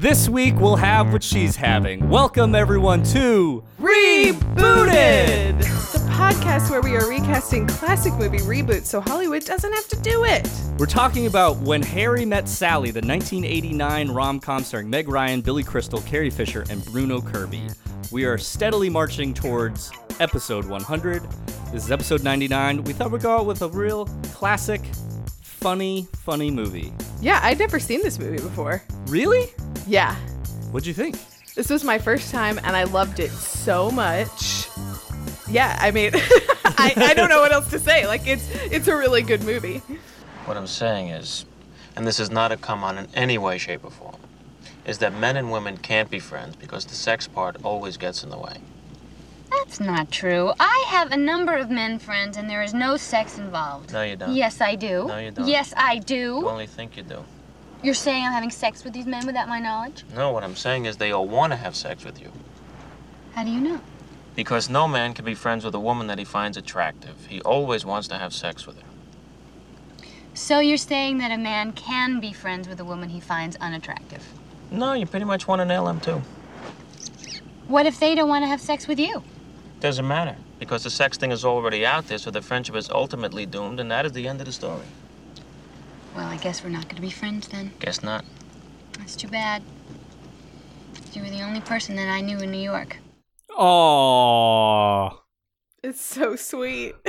This week we'll have what she's having. Welcome everyone to Rebooted! The podcast where we are recasting classic movie reboots so Hollywood doesn't have to do it. We're talking about When Harry Met Sally, the 1989 rom-com starring Meg Ryan, Billy Crystal, Carrie Fisher, and Bruno Kirby. We are steadily marching towards episode 100. This is episode 99. We thought we'd go out with a real classic, funny, funny movie. Yeah, I'd never seen this movie before. Really? Yeah. What'd you think? This was my first time and I loved it so much. Yeah, I mean, I, I don't know what else to say. Like, it's it's a really good movie. What I'm saying is, and this is not a come on in any way, shape, or form, is that men and women can't be friends because the sex part always gets in the way. That's not true. I have a number of men friends and there is no sex involved. No, you don't. Yes, I do. No, you don't. Yes, I do. You only think you do. You're saying I'm having sex with these men without my knowledge? No, what I'm saying is they all want to have sex with you. How do you know? Because no man can be friends with a woman that he finds attractive. He always wants to have sex with her. So you're saying that a man can be friends with a woman he finds unattractive? No, you pretty much want to nail him too. What if they don't want to have sex with you? Doesn't matter. Because the sex thing is already out there, so the friendship is ultimately doomed, and that is the end of the story. Well, I guess we're not going to be friends then. Guess not. That's too bad. You were the only person that I knew in New York. Aww. It's so sweet.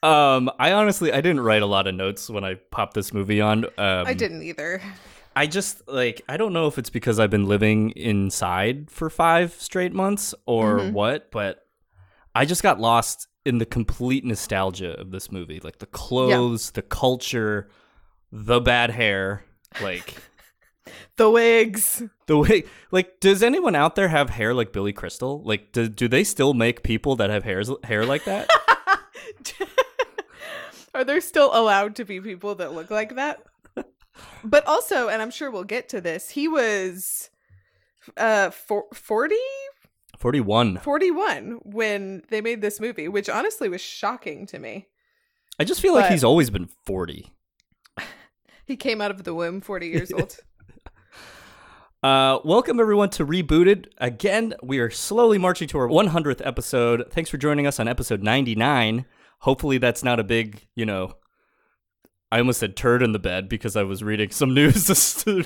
Um, I honestly I didn't write a lot of notes when I popped this movie on. Um, I didn't either. I just like I don't know if it's because I've been living inside for five straight months or Mhm. what, but I just got lost in the complete nostalgia of this movie. Like the clothes, the culture, the bad hair, like The wigs. the wig. like does anyone out there have hair like Billy Crystal? Like do, do they still make people that have hairs hair like that? Are there still allowed to be people that look like that? But also, and I'm sure we'll get to this, he was uh for, 40 41. 41 when they made this movie, which honestly was shocking to me. I just feel like he's always been 40. He came out of the womb 40 years old. Uh, welcome everyone to Rebooted. Again, we are slowly marching to our 100th episode. Thanks for joining us on episode 99. Hopefully, that's not a big, you know. I almost said turd in the bed because I was reading some news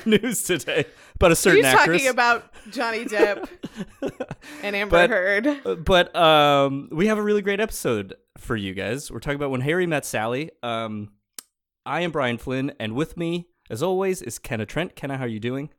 news today about a certain He's actress. talking about Johnny Depp and Amber But- Heard. Uh, but um, we have a really great episode for you guys. We're talking about when Harry met Sally. Um, I am Brian Flynn, and with me, as always, is Kenna Trent. Kenna, how are you doing?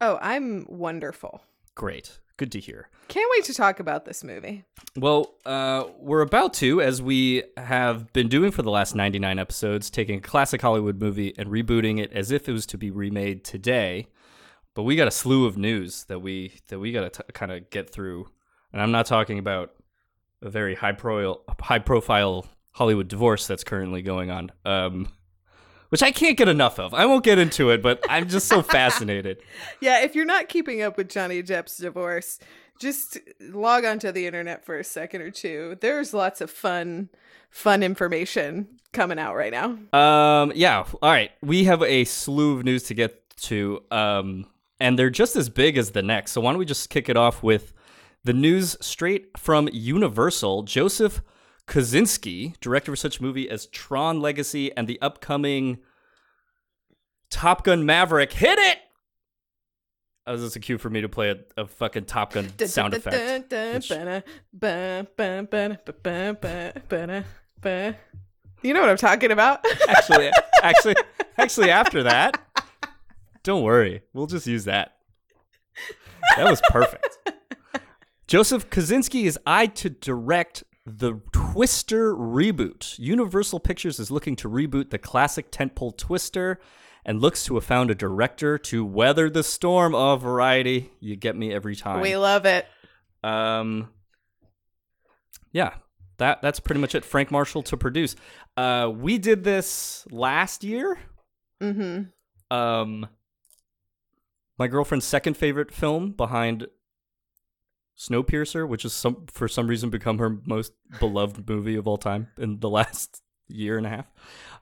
Oh, I'm wonderful. Great. Good to hear. Can't wait to talk about this movie. Well, uh, we're about to, as we have been doing for the last 99 episodes, taking a classic Hollywood movie and rebooting it as if it was to be remade today. But we got a slew of news that we that we got to kind of get through, and I'm not talking about a very high pro high profile Hollywood divorce that's currently going on, um, which I can't get enough of. I won't get into it, but I'm just so fascinated. Yeah, if you're not keeping up with Johnny Depp's divorce, just log onto the internet for a second or two. There's lots of fun, fun information coming out right now. Um, yeah. All right. We have a slew of news to get to, um, and they're just as big as the next. So why don't we just kick it off with the news straight from Universal? Joseph Kosinski, director of such movie as Tron Legacy and the upcoming Top Gun Maverick, hit it. Oh, this is a cue for me to play a, a fucking Top Gun sound effect. which- You know what I'm talking about? actually, actually, actually, after that, don't worry, we'll just use that. That was perfect. Joseph Kosinski is eyed to direct the Twister reboot. Universal Pictures is looking to reboot the classic tentpole Twister and looks to have found a director to weather the storm of variety. You get me every time. we love it. Um, yeah, that that's pretty much it. Frank Marshall to produce. Uh, we did this last year. Mm-hmm. Um, my girlfriend's second favorite film behind Snowpiercer, which is some for some reason become her most beloved movie of all time in the last year and a half.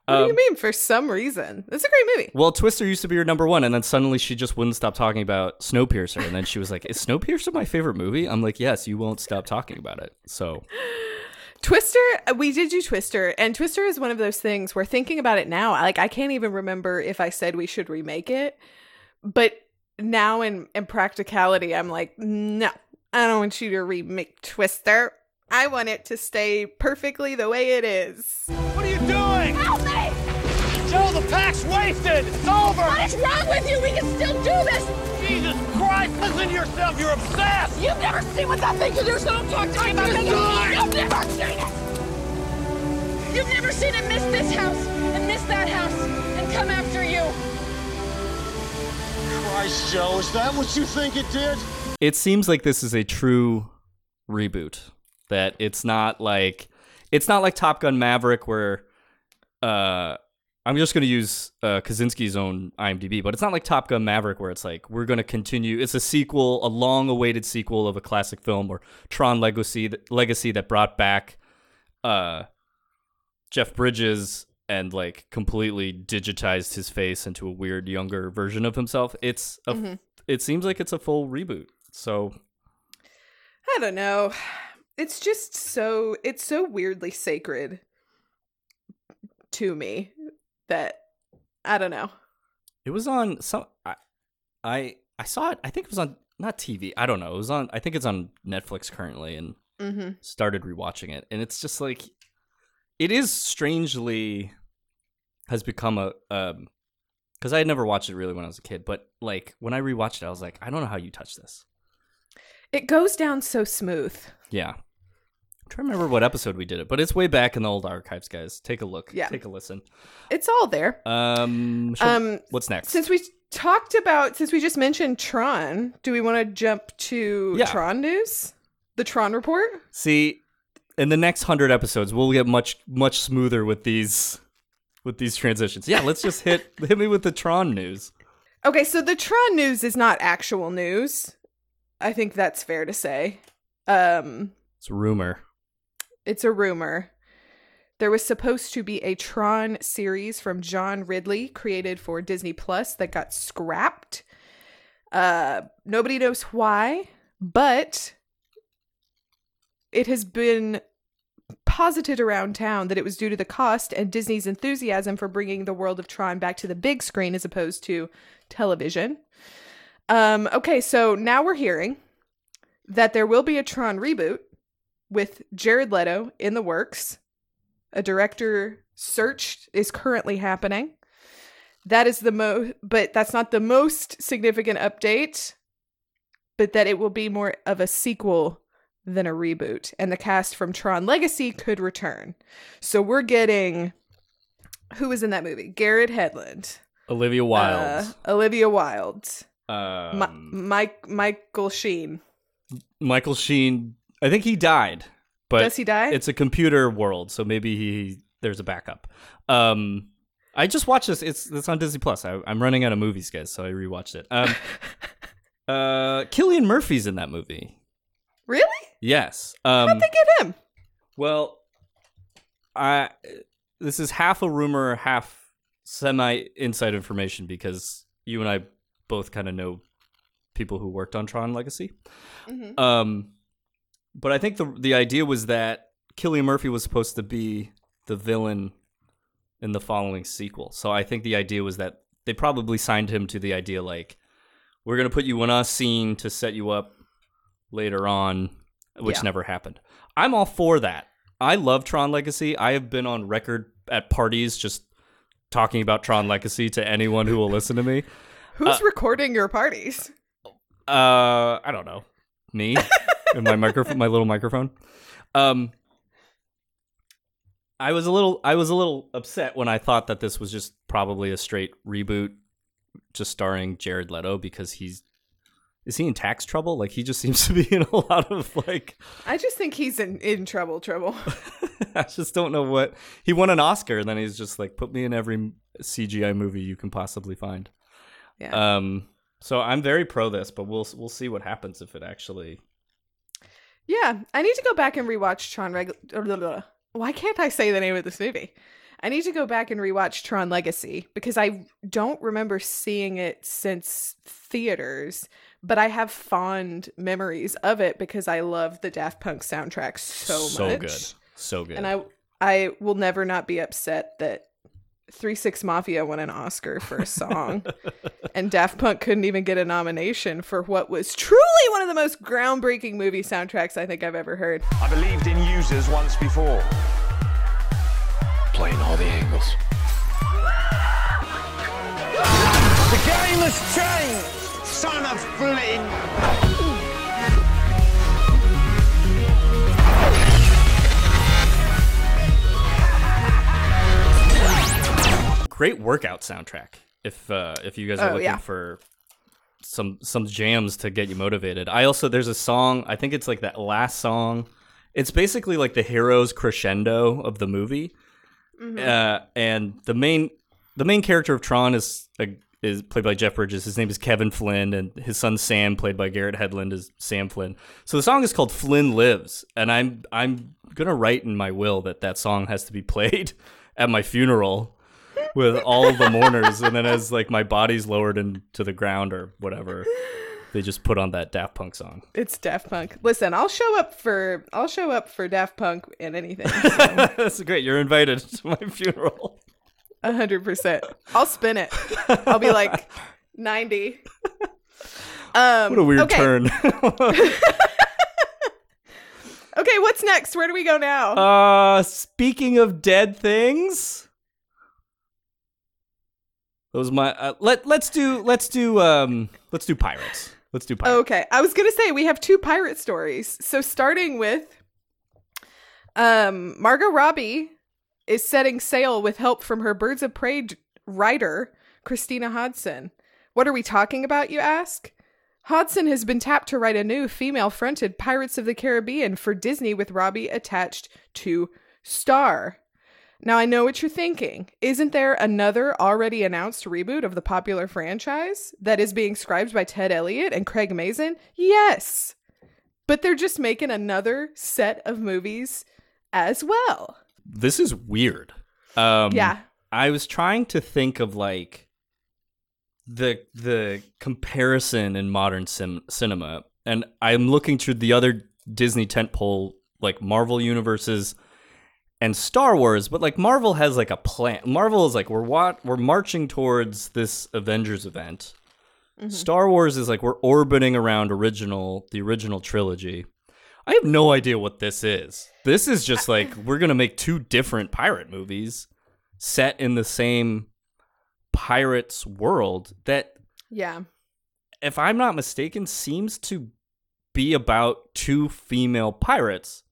What do Um, you mean? For some reason, it's a great movie. well, Twister used to be her number one, and then suddenly she just wouldn't stop talking about Snowpiercer, and then she was like, "Is Snowpiercer my favorite movie?" I'm like, "Yes, you won't stop talking about it." So Twister, uh, we did do Twister, and Twister is one of those things where thinking about it now, like I can't even remember if I said we should remake it, but now in in practicality, I'm like, no, I don't want you to remake Twister. I want it to stay perfectly the way it is. What are you doing? Help me! Joe, the pack's wasted! It's over! What is wrong with you? We can still do this! Jesus Christ, listen to yourself! You're obsessed! You've never seen what that thing can do, so don't talk to me about it! You've never seen it! You've never seen it miss this house, and miss that house, and come after you! Christ, Joe, is that what you think it did? It seems like this is a true reboot. That it's not like it's not like Top Gun Maverick where uh I'm just going to use uh, Kosinski's own IMDb, but it's not like Top Gun Maverick where it's like we're going to continue. It's a sequel, a long-awaited sequel of a classic film, or Tron Legacy, Legacy that brought back uh, Jeff Bridges and like completely digitized his face into a weird younger version of himself. It's a, it seems like it's a full reboot. So I don't know. It's just so it's so weirdly sacred to me that I don't know. It was on some. I, I I saw it. I think it was on not TV. I don't know. It was on. I think it's on Netflix currently, and Mm-hmm. started rewatching it, and it's just like it is strangely has become a um because I had never watched it really when I was a kid, but like when I rewatched it, I was like, I don't know how you touch this. It goes down so smooth. Yeah. I'm trying to remember what episode we did it, but it's way back in the old archives, guys. Take a look. Yeah. Take a listen. It's all there. Um. shall- Um, what's next? Since we talked about, since we just mentioned Tron, do we want to jump to Yeah. Tron news? The Tron report? See, in the next hundred episodes, we'll get much much smoother with these with these transitions. Yeah, let's just hit hit me with the Tron news. Okay, so the Tron news is not actual news. I think that's fair to say. Um, It's a rumor. it's a rumor. There was supposed to be a Tron series from John Ridley created for Disney Plus that got scrapped. Uh, nobody knows why, but it has been posited around town that it was due to the cost and Disney's enthusiasm for bringing the world of Tron back to the big screen as opposed to television. Um, okay, so now we're hearing that there will be a Tron reboot with Jared Leto in the works. A director search is currently happening. That is the mo but that's not the most significant update, but that it will be more of a sequel than a reboot and the cast from Tron Legacy could return. So we're getting who was in that movie? Garrett Hedlund, Olivia uh, Wilde. Olivia Wilde, um, Mi- Mike Michael Sheen. Michael Sheen. I think he died, but Does he die? it's a computer world, so maybe he there's a backup. Um, I just watched this. It's it's on Disney Plus. I, I'm running out of movies, guys, so I rewatched it. Um, uh, Cillian Murphy's in that movie. really? Yes. Um, How'd they get him? Well, I this is half a rumor, half semi inside information because you and I both kind of know people who worked on Tron Legacy. Mhm. Um, but I think the the idea was that Cillian Murphy was supposed to be the villain in the following sequel. So I think the idea was that they probably signed him to the idea like we're gonna put you in a scene to set you up later on, which Yeah. never happened. I'm all for that. I love Tron Legacy. I have been on record at parties just talking about Tron Legacy to anyone who will listen to me. Who's recording your parties? Uh, I don't know. Me and my microphone, my little microphone. Um, I was a little, I was a little upset when I thought that this was just probably a straight reboot, just starring Jared Leto because he's. Is he in tax trouble? Like he just seems to be in a lot of like. I just think he's in, in trouble, trouble. I just don't know what he won an Oscar, and then he's just like put me in every CGI movie you can possibly find. Yeah. Um. So I'm very pro this, but we'll we'll see what happens if it actually yeah. I need to go back and rewatch Tron Reg- why can't I say the name of this movie? I need to go back and rewatch Tron Legacy because I don't remember seeing it since theaters, but I have fond memories of it because I love the Daft Punk soundtrack so, so much. So good, so good. And I I will never not be upset that Three Six Mafia won an Oscar for a song, and Daft Punk couldn't even get a nomination for what was truly one of the most groundbreaking movie soundtracks I think I've ever heard. I believed in users once before. Playing all the angles. The game has changed, son of Flynn. Great workout soundtrack. If uh, if you guys are Oh, looking yeah. for some some jams to get you motivated, I also there's a song. I think it's like that last song. It's basically like the hero's crescendo of the movie. Uh, and the main the main character of Tron is uh, is played by Jeff Bridges. His name is Kevin Flynn, and his son Sam, played by Garrett Hedlund, is Sam Flynn. So the song is called "Flynn Lives," and I'm I'm gonna write in my will that that song has to be played at my funeral with all of the mourners, and then as like my body's lowered into the ground or whatever, they just put on that Daft Punk song. It's Daft Punk. Listen, I'll show up for I'll show up for Daft Punk and anything. That's great. You're invited to my funeral. A hundred percent. I'll spin it. I'll be like ninety. Um, What a weird okay. turn. Okay, what's next? Where do we go now? Uh, speaking of dead things, those my uh, let let's do let's do um let's do pirates. Let's do pirates. Okay, I was gonna say we have two pirate stories. So starting with, um, Margot Robbie is setting sail with help from her Birds of Prey writer Christina Hodson. What are we talking about, you ask? Hodson has been tapped to write a new female-fronted Pirates of the Caribbean for Disney with Robbie attached to star. Now I know what you're thinking. Isn't there another already announced reboot of the popular franchise that is being scribed by Ted Elliott and Craig Mazin? Yes. But they're just making another set of movies as well. This is weird. Um, Yeah. I was trying to think of like the the comparison in modern sim- cinema, and I'm looking through the other Disney tentpole like Marvel universes and Star Wars, but like Marvel has like a plan. Marvel is like we're what we're marching towards this Avengers event. Mm-hmm. Star Wars is like we're orbiting around original the original trilogy. I have no idea what this is. This is just like we're gonna make two different pirate movies set in the same pirates world that Yeah. if I'm not mistaken, seems to be about two female pirates.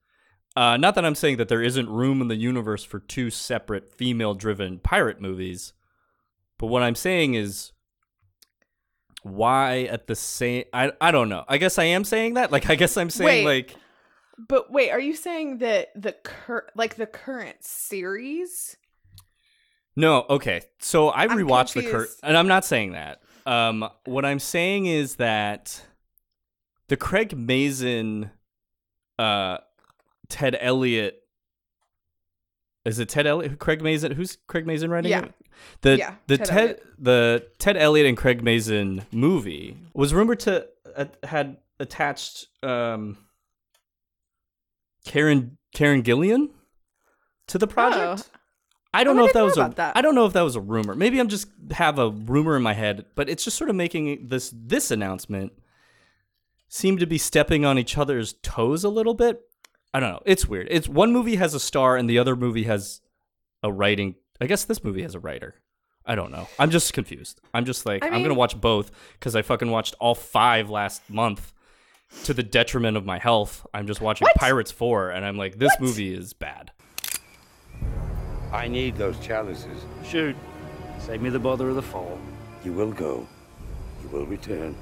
Uh, not that I'm saying that there isn't room in the universe for two separate female driven pirate movies, but what I'm saying is why at the same I, I don't know. I guess I am saying that. Like I guess I'm saying Wait. like But wait, are you saying that the cur- like the current series? No, okay. So I I'm rewatched the cur and I'm not saying that. Um, what I'm saying is that the Craig Mazin, uh, Ted Elliott. Is it Ted Elliott? Craig Mazin? Who's Craig Mazin writing Yeah. it? The Yeah, the Ted Ted, Elliott. the Ted Elliott and Craig Mazin movie was rumored to uh, had attached um Karen Karen Gillan to the project. I don't Oh, I know if that was a that. I don't know if that was a rumor. Maybe I'm just have a rumor in my head, but it's just sort of making this this announcement seem to be stepping on each other's toes a little bit. I don't know. It's weird. It's one movie has a star and the other movie has a writing. I guess this movie has a writer. I don't know. I'm just confused. I'm just like I I'm gonna watch both because I fucking watched all five last month to the detriment of my health. I'm just watching What? Pirates Four, and I'm like, this movie is bad. I need those chalices. Shoot. Save me the bother of the fall. You will go. You will return.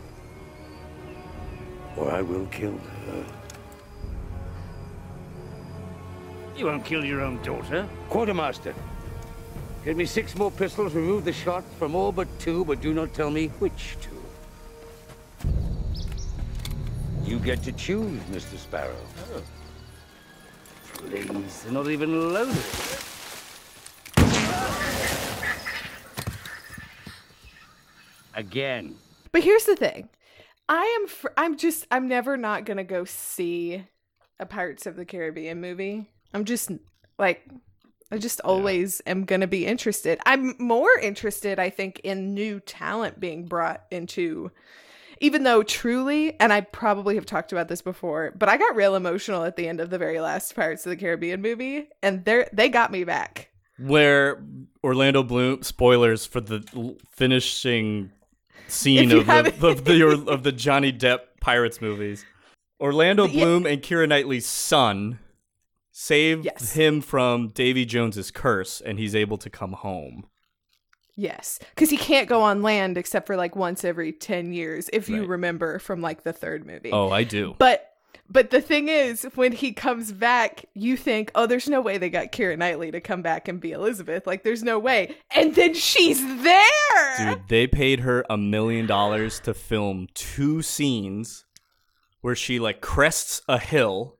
Or I will kill her. You won't kill your own daughter. Quartermaster, get me six more pistols, remove the shot from all but two, but do not tell me which two. You get to choose, Mr. Sparrow. Oh. please. They're not even loaded. Again. But here's the thing. I am fr- I'm just I'm never not going to go see a Pirates of the Caribbean movie. I'm just like I just always am going to be interested. I'm more interested I think in new talent being brought into even though truly and I probably have talked about this before, but I got real emotional at the end of the very last Pirates of the Caribbean movie and they they got me back. Where Orlando Bloom spoilers for the finishing scene of the, of the of the Johnny Depp Pirates movies. Orlando Yeah. Bloom and Keira Knightley's son save Yes. him from Davy Jones's curse, and he's able to come home. Yes, because he can't go on land except for like once every 10 years, if you Right. remember from like the third movie. Oh, I do. But but the thing is, when he comes back, you think, oh, there's no way they got Keira Knightley to come back and be Elizabeth. Like, there's no way. And then she's there. Dude, they paid her a million dollars to film two scenes where she like crests a hill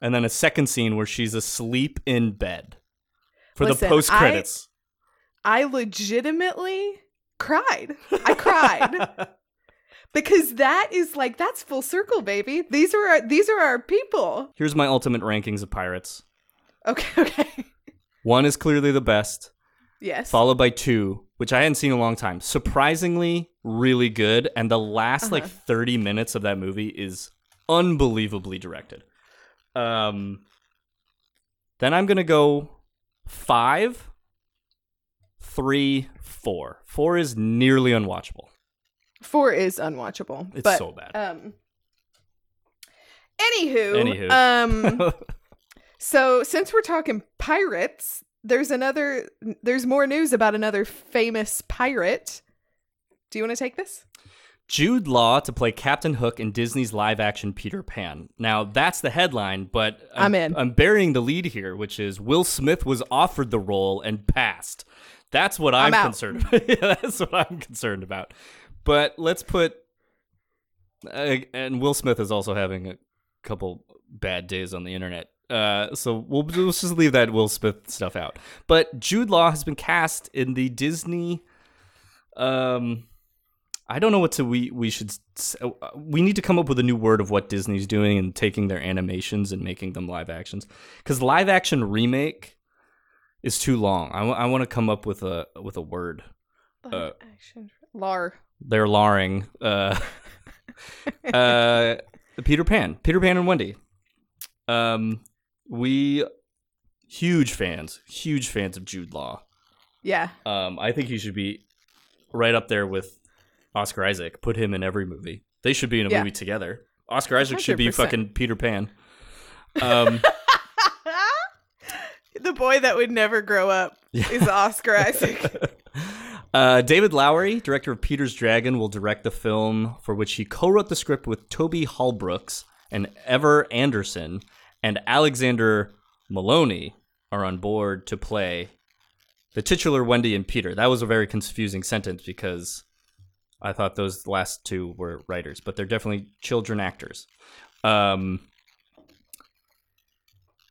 and then a second scene where she's asleep in bed for Listen, the post credits. I legitimately cried. I cried. because that is like that's full circle, baby. These are our, these are our people. Here's my ultimate rankings of pirates. Okay, okay. One is clearly the best, Yes. followed by two, which I hadn't seen in a long time. Surprisingly, really good. And the last like Uh-huh. 30 minutes of that movie is unbelievably directed. Um, then I'm gonna go five, three, four. Four is nearly unwatchable. Four is unwatchable. It's but, so bad. Um. Anywho, Anywho. um. so since we're talking pirates, there's another. There's more news about another famous pirate. Do you want to take this? Jude Law to play Captain Hook in Disney's live action Peter Pan. Now, that's the headline, but I'm in. I'm burying the lead here, which is Will Smith was offered the role and passed. That's what I'm, I'm concerned about. yeah, that's what I'm concerned about. But let's put. Uh, and Will Smith is also having a couple bad days on the internet. Uh, so we'll, we'll just leave that Will Smith stuff out. But Jude Law has been cast in the Disney. Um, I don't know what to we we should uh, we need to come up with a new word of what Disney's doing and taking their animations and making them live actions because live action remake is too long. I want to come up with a with a word. Uh, Action. Lar. They're larring. Uh, uh, Peter Pan, Peter Pan and Wendy. Um, we huge fans, huge fans of Jude Law. Yeah. Um, I think he should be right up there with Oscar Isaac. Put him in every movie. They should be in a Yeah. movie together. Oscar Isaac should be fucking Peter Pan. Um, the boy that would never grow up is Oscar Isaac. uh, David Lowery, director of Peter's Dragon, will direct the film for which he co-wrote the script with Toby Halbrooks and Ever Anderson, and Alexander Molony are on board to play the titular Wendy and Peter. That was a very confusing sentence because I thought those last two were writers, but they're definitely children actors. Um,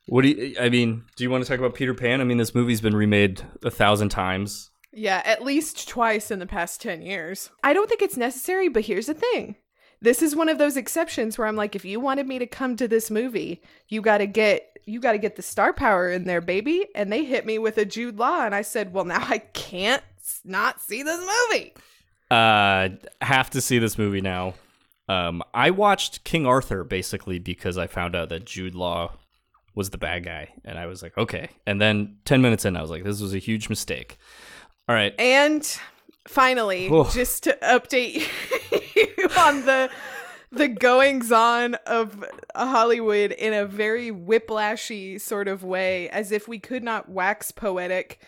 what do you? I mean, do you want to talk about Peter Pan? I mean, this movie's been remade a thousand times. yeah, at least twice in the past 10 years. I don't think it's necessary, but here's the thing. This is one of those exceptions where I'm like if you wanted me to come to this movie, you got to get you got to get the star power in there, baby. And they hit me with a Jude Law and I said, "Well, now I can't not see this movie." Uh, have to see this movie now. Um, I watched King Arthur basically because I found out that Jude Law was the bad guy, and I was like, okay. And then ten minutes in, I was like, this was a huge mistake. All right, And finally, Oh. just to update you on the the goings on of Hollywood in a very whiplashy sort of way, as if we could not wax poetic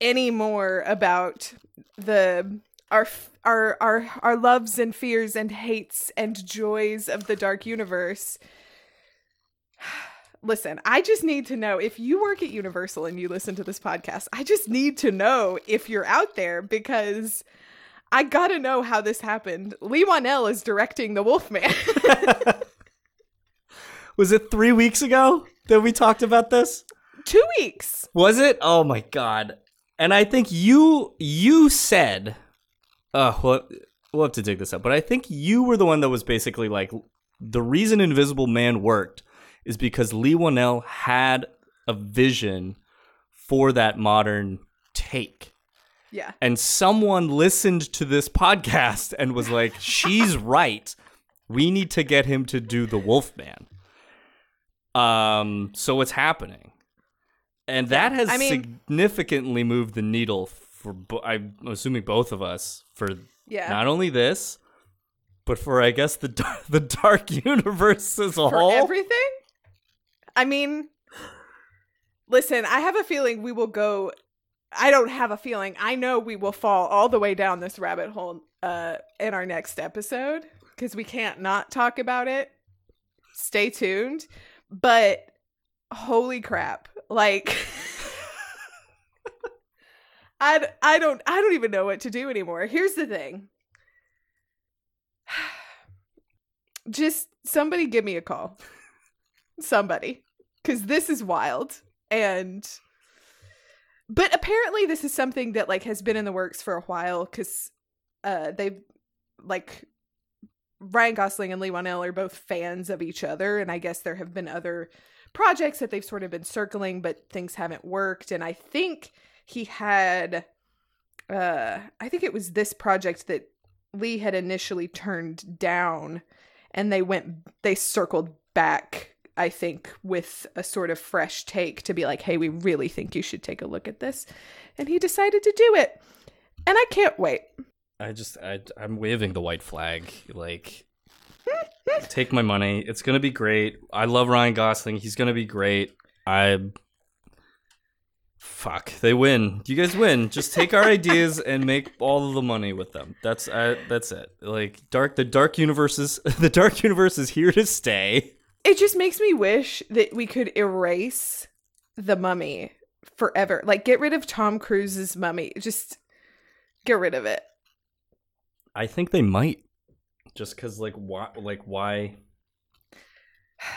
anymore about the our our our our loves and fears and hates and joys of the dark universe. Listen, I just need to know if you work at Universal and you listen to this podcast. I just need to know if you're out there because I gotta know how this happened. Leigh Whannell is directing The Wolfman. Was it three weeks ago that we talked about this? Two weeks. Was it? Oh my god! And I think you you said, uh, well, we'll have to dig this up. But I think you were the one that was basically like, the reason Invisible Man worked is because Leigh Whannell had a vision for that modern take. Yeah. And someone listened to this podcast and was like, she's right. We need to get him to do the Wolfman. Um, so it's happening. And that has I mean- significantly moved the needle for, bo- I'm assuming both of us, for Yeah. not only this, but for, I guess, the, dar- the dark universe as a For whole. everything? I mean, listen, I have a feeling we will go. I don't have a feeling. I know we will fall all the way down this rabbit hole uh, in our next episode because we can't not talk about it. Stay tuned. But holy crap. Like. I, I don't I don't even know what to do anymore. Here's the thing. Just somebody give me a call. Somebody. Cuz this is wild and but apparently this is something that like has been in the works for a while cuz uh they've like Ryan Gosling and Leigh Whannell are both fans of each other and I guess there have been other projects that they've sort of been circling but things haven't worked and I think he had uh I think it was this project that Leigh had initially turned down and they went they circled back I think with a sort of fresh take to be like hey we really think you should take a look at this and he decided to do it and I can't wait I just I I'm waving the white flag. Like take my money. It's gonna be great. I love Ryan Gosling. He's gonna be great. I fuck. They win. You guys win. Just take our ideas and make all of the money with them. That's uh, that's it. Like dark the dark universe is the dark universe is here to stay. it just makes me wish that we could erase the mummy forever like get rid of Tom Cruise's mummy just get rid of it I think they might. Just cause like why like why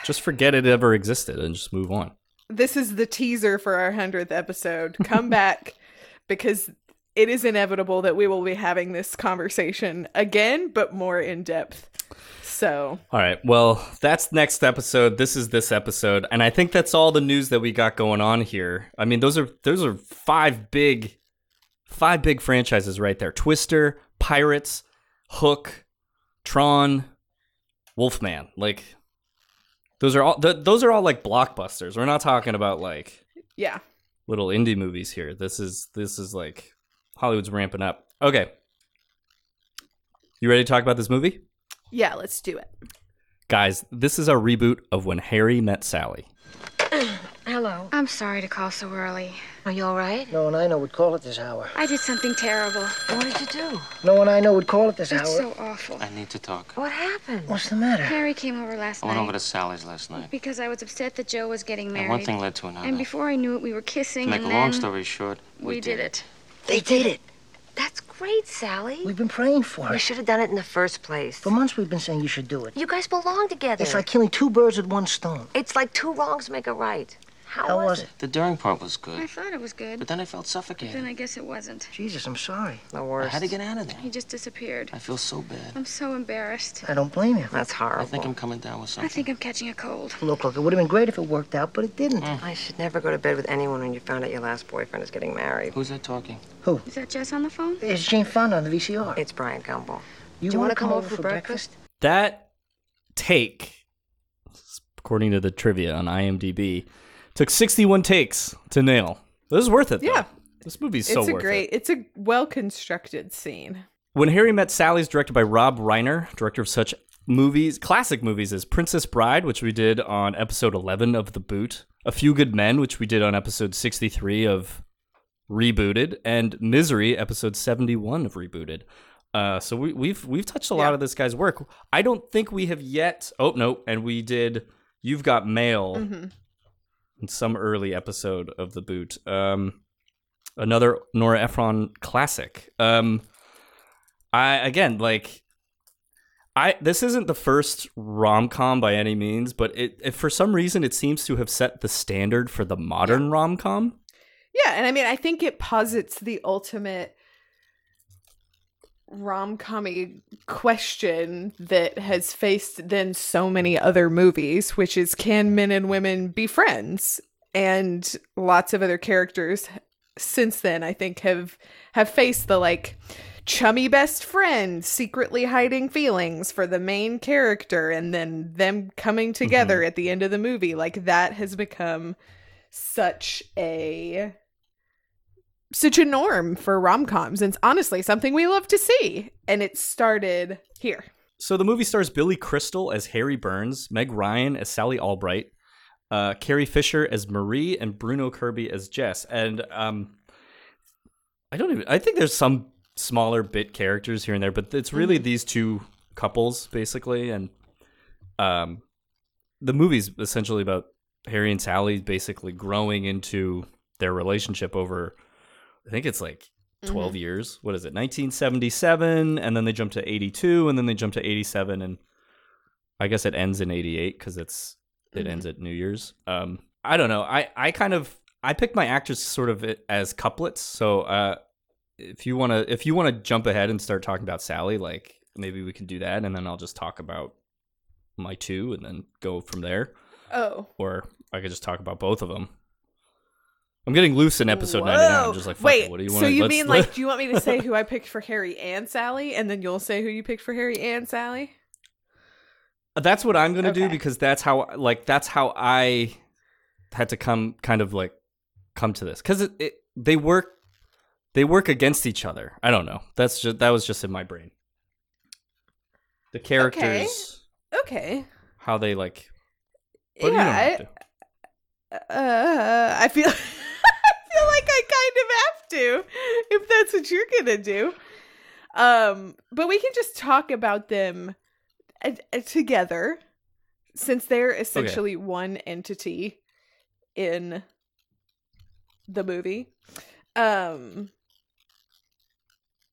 just forget it ever existed and just move on. This is the teaser for our 100th episode. Come back because it is inevitable that we will be having this conversation again, but more in depth. So, All right. Well, that's next episode. This is this episode, and I think that's all the news that we got going on here. I mean, those are those are five big, five big franchises right there: Twister, Pirates, Hook, Tron, Wolfman. Like, those are all th- those are all like blockbusters. We're not talking about like yeah. little indie movies here. This is this is like Hollywood's ramping up. Okay. You ready to talk about this movie? Yeah, let's do it. Guys, this is a reboot of When Harry Met Sally. Hello. I'm sorry to call so early. Are you all right? No one I know would call at this hour. I did something terrible. What did you do? No one I know would call at this It's hour. It's so awful. I need to talk. What happened? What's the matter? Harry came over last I went over to Sally's last night. because I was upset that Joe was getting married. And one thing led to another. And before I knew it, we were kissing. to make and a then long story short, we, we did it. They did it. That's great, Sally. We've been praying for You it. should have done it in the first place. For months we've been saying you should do it. You guys belong together. It's like killing two birds with one stone. It's like two wrongs make a right. How, How was, was it? it? The during part was good. I thought it was good. but then I felt But suffocated. then I guess it wasn't. Jesus, I'm sorry. The I worst. had to get out of there. He just disappeared. I feel so bad. I'm so embarrassed. I don't blame you. That's horrible. I think I'm coming down with something. I think I'm catching a cold. Look, look, it would have been great if it worked out, but it didn't. Mm. I should never go to bed with anyone when you found out your last boyfriend is getting married. Who's that talking? Who? Is that Jess on the phone? It's Jane Fonda on the VCR. It's Bryant Gumbel. you Do you want wanna to come over for breakfast? That take, according to the trivia on IMDb, took 61 takes to nail. This is worth it. though. Yeah. This movie's so worth it. it's a great, it. it's a well constructed scene. When Harry Met Sally is directed by Rob Reiner, director of such movies, classic movies as Princess Bride, which we did on episode 11 of The Boot, A Few Good Men, which we did on episode 63 of Rebooted, and Misery, episode 71 of Rebooted. Uh, so we, we've we've touched a lot Yeah. of this guy's work. I don't think we have yet. Oh no, and we did. You've got mail Mhm. In some early episode of the boot. Um, another Nora Ephron classic. Um, I again like I this isn't the first rom com by any means, but it, it for some reason it seems to have set the standard for the modern rom com. Yeah, and I mean, I think it posits the ultimate rom commy question that has faced then so many other movies, which is can men and women be friends? And lots of other characters since then, I think, have have faced the like chummy best friend secretly hiding feelings for the main character and then them coming together mm-hmm. at the end of the movie like that has become such a such a norm for rom-coms and it's honestly something we love to see and it started here So the movie stars Billy Crystal as Harry Burns, Meg Ryan as Sally Albright, uh, Carrie Fisher as Marie, and Bruno Kirby as Jess. And um, I don't even. I think there's some smaller bit characters here and there, but it's really these two couples basically, and um, the movie's essentially about Harry and Sally basically growing into their relationship over. I think it's like 12 Mhm. years. What is it? 1977 and then they jump to 82 and then they jump to 87 and I guess it ends in 88 cuz it's it Mhm. ends at New Year's. Um I don't know. I I kind of I picked my actors sort of as couplets. So uh if you want to if you want to jump ahead and start talking about Sally like maybe we can do that and then I'll just talk about my two and then go from there oh or I could just talk about both of them. I'm getting loose in episode 99. I'm just like, fuck wait it, what do you want? so you mean like do you want me to say who i picked for harry and sally and then you'll say who you picked for harry and sally That's what I'm gonna do because that's how like that's how I had to come kind of like come to this because it, it they work they work against each other. I don't know. That's just that was just in my brain. The characters, okay how they like. Yeah I, uh, I feel feel like I kind of have to if that's what you're gonna do. Um, but we can just talk about them uh, uh, together since they're essentially one entity in the movie. Um,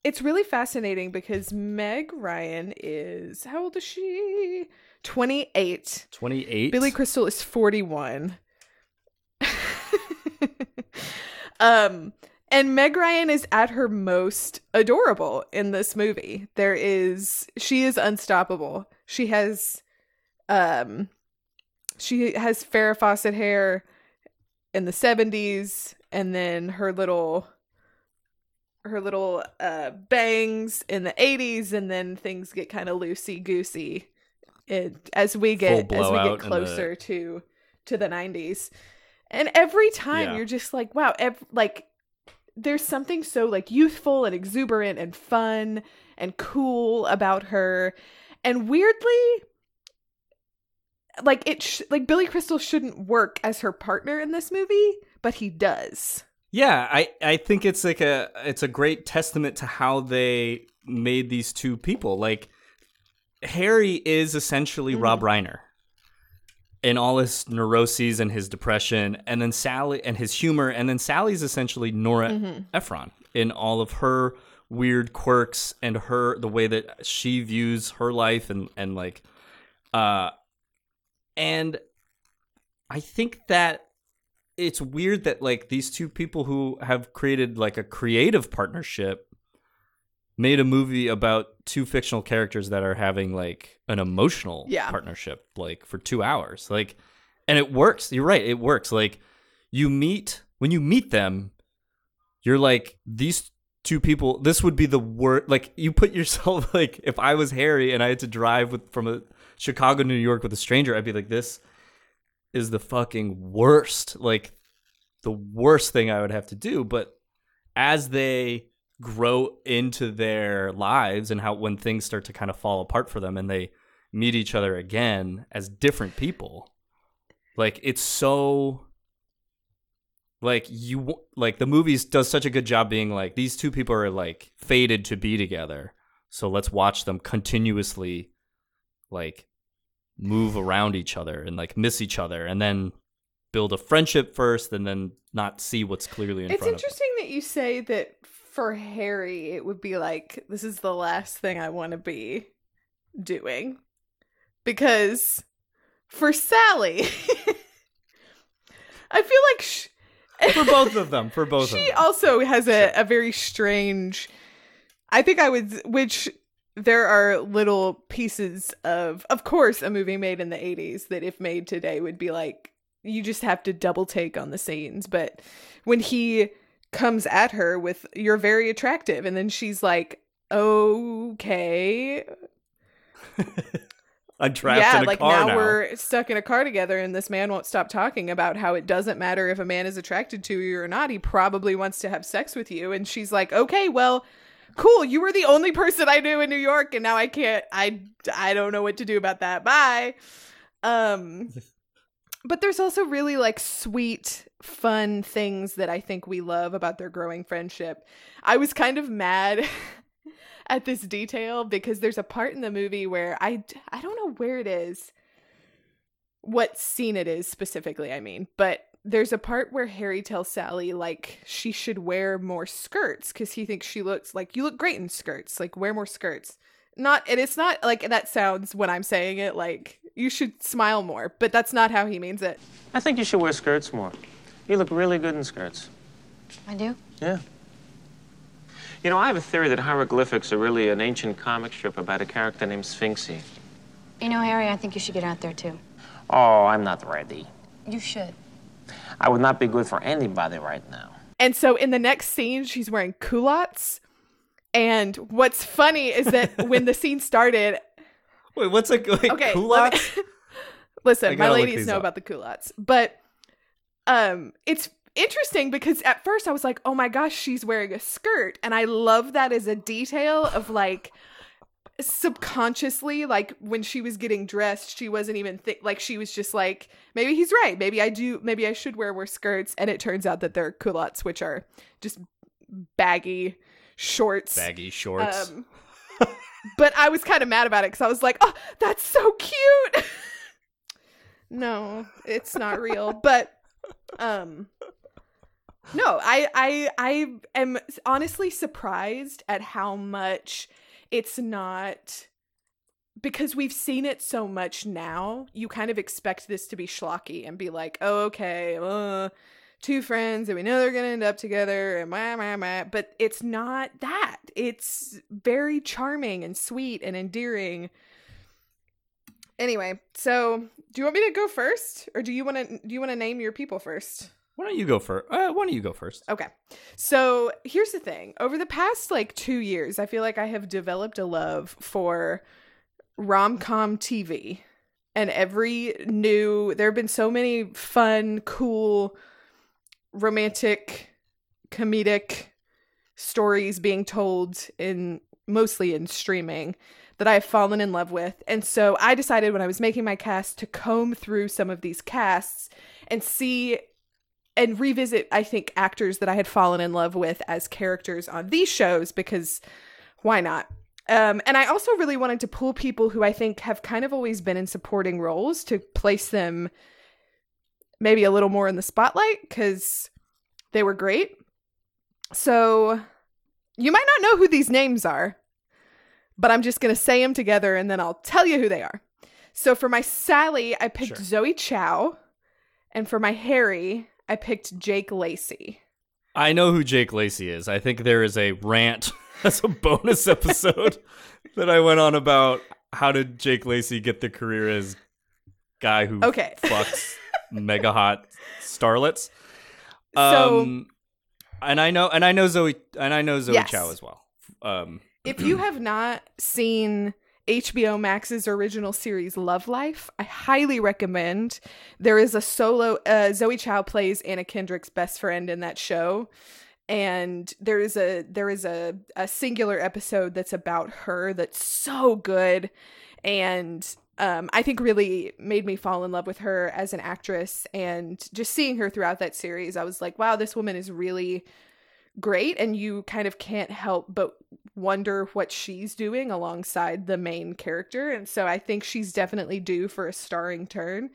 it's really fascinating because Meg Ryan is how old is she? Twenty eight. 28. Billy Crystal is 41. um and Meg Ryan is at her most adorable in this movie. There is she is unstoppable. She has um she has Farrah Fawcett hair in the 70s and then her little her little uh bangs in the 80s and then things get kind of loosey goosey it, as we get as we get in the- closer to to the 90s and every time Yeah. you're just like wow ev- like there's something so like youthful and exuberant and fun and cool about her and weirdly like it sh- like billy crystal shouldn't work as her partner in this movie but he does Yeah, I I think it's like a it's a great testament to how they made these two people. Like Harry is essentially Rob mm-hmm. Reiner in all his neuroses and his depression, and then Sally and his humor, and then Sally's essentially Nora Mhm. Ephron in all of her weird quirks and her the way that she views her life and and like uh and I think that it's weird that like these two people who have created like a creative partnership made a movie about two fictional characters that are having like an emotional Yeah. partnership like for 2 hours. Like and it works. You're right it works. Like you meet when you meet them you're like these two people this would be the worst like you put yourself like if i was harry and i had to drive with from a chicago to new york with a stranger i'd be like this is the fucking worst like the worst thing i would have to do. But as they grow into their lives and how when things start to kind of fall apart for them and they meet each other again as different people. Like it's so like you like the movies does such a good job being like these two people are like fated to be together. So let's watch them continuously like move around each other and like miss each other and then build a friendship first and then not see what's clearly in it's front of them. interesting that you say that for harry it would be like this is the last thing i want to be doing because for Sally, I feel like sh- for both of them, for both of them. she also has a, a very strange. I think I would, which there are little pieces of, of course, a movie made in the 80s that if made today would be like, you just have to double take on the scenes. But when he comes at her with, you're very attractive, and then she's like, okay. I'm trapped yeah, in a like car now, now. we're stuck in a car together, and this man won't stop talking about how it doesn't matter if a man is attracted to you or not. He probably wants to have sex with you. And she's like, okay, well, cool. You were the only person I knew in New York, and now I can't. I I don't know what to do about that. Bye. Um, but there's also really like sweet, fun things that I think we love about their growing friendship. I was kind of mad. at this detail because there's a part in the movie where I I don't know where it is what scene it is specifically I mean but there's a part where Harry tells Sally like she should wear more skirts cuz he thinks she looks like you look great in skirts like wear more skirts not and it's not like that sounds when I'm saying it like you should smile more but that's not how he means it I think you should wear skirts more. You look really good in skirts. I do? Yeah. You know, I have a theory that hieroglyphics are really an ancient comic strip about a character named Sphinxy. You know, Harry, I think you should get out there too. Oh, I'm not ready. You should. I would not be good for anybody right now. And so in the next scene, she's wearing culottes. And what's funny is that when the scene started, Wait, what's a wait, okay, culottes? me- listen, my ladies know up. about the culottes, but um, it's interesting because at first I was like, oh my gosh, she's wearing a skirt, and I love that as a detail of like subconsciously like when she was getting dressed she wasn't even think like she was just like maybe he's right. Maybe i do maybe i should wear more skirts. And it turns out that they're culottes which are just baggy shorts. Baggy shorts. um, but I was kind of mad about it because I was like, "Oh, that's so cute." no, it's not real, but um, no, I I I am honestly surprised at how much it's not because we've seen it so much now. You kind of expect this to be schlocky and be like, "Oh, okay." Uh, two friends and we know they're gonna end up together and blah, blah, blah. but it's not that it's very charming and sweet and endearing anyway so do you want me to go first or do you want to do you want to name your people first why don't you go first? Uh, why don't you go first? Okay. So here's the thing. Over the past like two years, I feel like I have developed a love for rom com TV. And every new, there have been so many fun, cool, romantic, comedic stories being told in mostly in streaming that I've fallen in love with. And so I decided when I was making my cast to comb through some of these casts and see and revisit I think actors that I had fallen in love with as characters on these shows because why not? Um, and I also really wanted to pull people who I think have kind of always been in supporting roles to place them maybe a little more in the spotlight because they were great. So you might not know who these names are, but I'm just going to say them together and then I'll tell you who they are. So for my Sally, I picked Sure. Zoe Chao. And for my Harry, I picked Jake Lacy. I know who Jake Lacy is. I think there is a rant as a bonus episode that I went on about how did Jake Lacy get the career as guy who Okay. fucks mega hot starlets. So- Um, and I know, and I know Zoe, and I know Zoe Yes. Chao as well. Um, If you have not seen HBO Max's original series Love Life, I highly recommend. There is a solo uh, Zoe Chao plays Anna Kendrick's best friend in that show. And there is a there is a, a singular episode that's about her that's so good and um, I think really made me fall in love with her as an actress and just seeing her throughout that series, I was like, wow, this woman is really great and you kind of can't help but wonder what she's doing alongside the main character and so i think she's definitely due for a starring turn.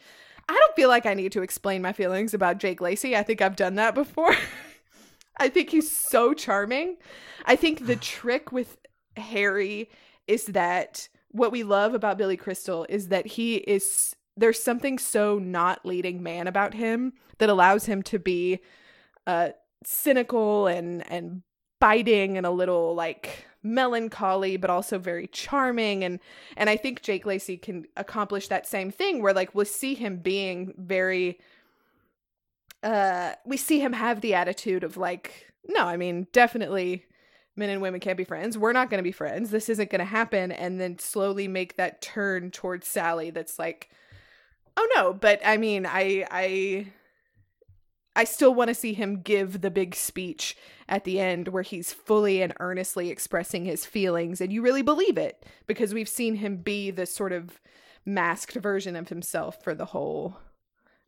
I don't feel like i need to explain my feelings about jake lacy. I think i've done that before. I think he's so charming. I think the trick with harry is that what we love about Billy Crystal is that he is there's something so not leading man about him that allows him to be uh cynical and and biting and a little like melancholy but also very charming. And and I think Jake Lacy can accomplish that same thing where like we'll see him being very uh we see him have the attitude of like no I mean definitely men and women can't be friends. We're not going to be friends. This isn't going to happen. And then slowly make that turn towards Sally that's like oh no. But I mean I I I still want to see him give the big speech at the end where he's fully and earnestly expressing his feelings and you really believe it because we've seen him be the sort of masked version of himself for the whole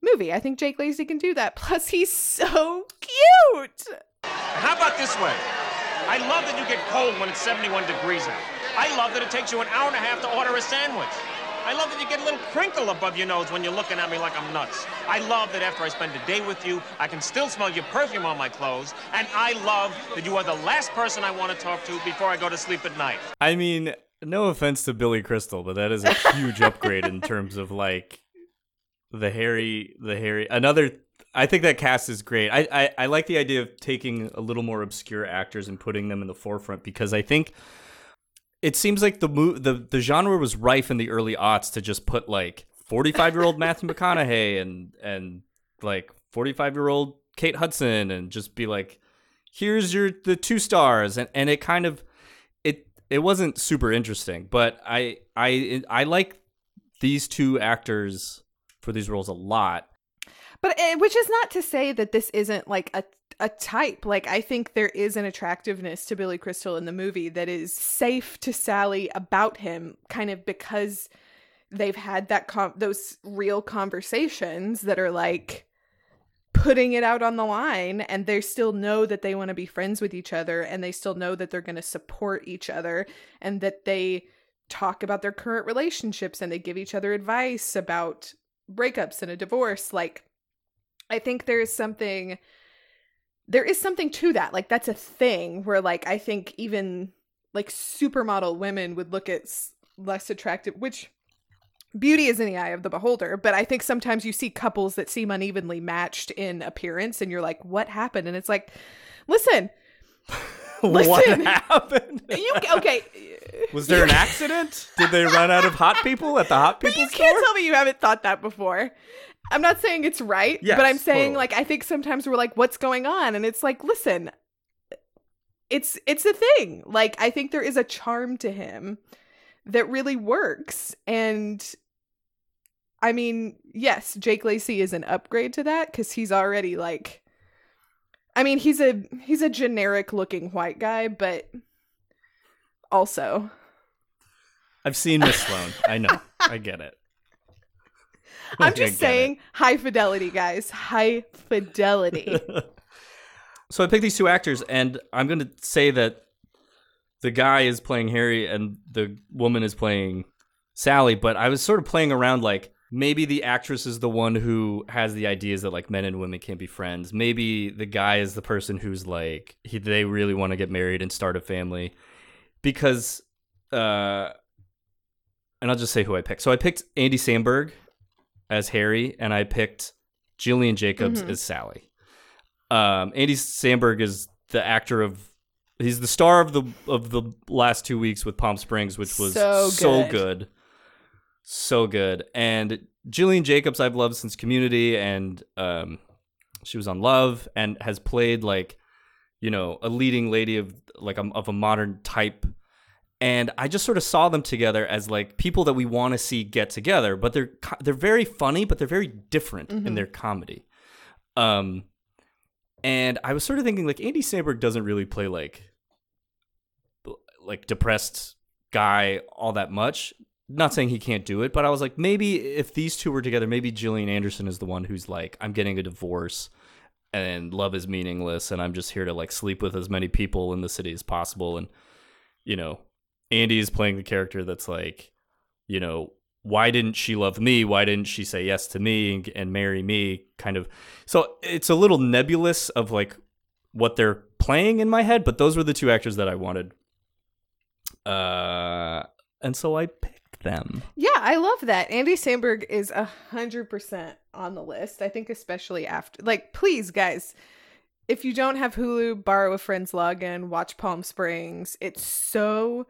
movie. I think Jake Lacy can do that. Plus he's so cute. How about this way? I love that you get cold when it's 71 degrees out. I love that it takes you an hour and a half to order a sandwich. I love that you get a little crinkle above your nose when you're looking at me like I'm nuts. I love that after I spend a day with you, I can still smell your perfume on my clothes. And I love that you are the last person I want to talk to before I go to sleep at night. I mean, no offense to Billy Crystal, but that is a huge upgrade in terms of like the Harry, the Harry. Another, I think that cast is great. I, I, I like the idea of taking a little more obscure actors and putting them in the forefront because I think it seems like the mo- the the genre was rife in the early aughts to just put like 45 year old Matthew McConaughey and and like 45 year old Kate Hudson and just be like, here's your the two stars and and it kind of it it wasn't super interesting, but I I I like these two actors for these roles a lot. But uh, which is not to say that this isn't like a a type. Like I think there is an attractiveness to Billy Crystal in the movie that is safe to Sally about him, kind of because they've had that com- those real conversations that are like putting it out on the line and they still know that they want to be friends with each other and they still know that they're going to support each other and that they talk about their current relationships and they give each other advice about breakups and a divorce like I think there is something there is something to that. Like that's a thing where like I think even like supermodel women would look at less attractive which beauty is in the eye of the beholder, but I think sometimes you see couples that seem unevenly matched in appearance and you're like what happened? And it's like listen, what happened? you okay, Was there an accident? Did they run out of hot people at the hot people you store? can't tell me you haven't thought that before. I'm not saying it's right, Yes, but I'm saying totally. like I think sometimes we're like, what's going on? And it's like, listen, it's it's a thing. Like I think there is a charm to him that really works. And I mean, yes, Jake Lacy is an upgrade to that because he's already like I mean, he's a he's a generic looking white guy, but also I've seen Miss Sloane. I know. I get it. I'm just it. saying high fidelity, guys. High fidelity. So I picked these two actors, and I'm going to say that the guy is playing Harry and the woman is playing Sally. But I was sort of playing around like maybe the actress is the one who has the ideas that like men and women can't be friends. Maybe the guy is the person who's like he, they really want to get married and start a family because. uh and I'll just say who I picked. So I picked Andy Samberg as Harry, and I picked Gillian Jacobs Mhm. as Sally. Um, Andy Samberg is the actor of he's the star of the of the last two weeks with Palm Springs, which was So so good. good, so good. And Gillian Jacobs, I've loved since Community, and um, she was on Love and has played like you know a leading lady of like a, of a modern type and I just sort of saw them together as like people that we want to see get together, but they're they're very funny, but they're very different in Mhm. their comedy. Um, and I was sort of thinking like Andy Samberg doesn't really play like like depressed guy all that much. Not saying he can't do it, but I was like maybe if these two were together, maybe Gillian Anderson is the one who's like I'm getting a divorce and love is meaningless and I'm just here to like sleep with as many people in the city as possible and you know Andy is playing the character that's like, you know, why didn't she love me? Why didn't she say yes to me and, and marry me? Kind of. So it's a little nebulous of like what they're playing in my head, but those were the two actors that I wanted. Uh, and so I picked them. Yeah, I love that. Andy Samberg is a hundred percent on the list. I think especially after like please guys, if you don't have Hulu, borrow a friend's login, watch Palm Springs. It's so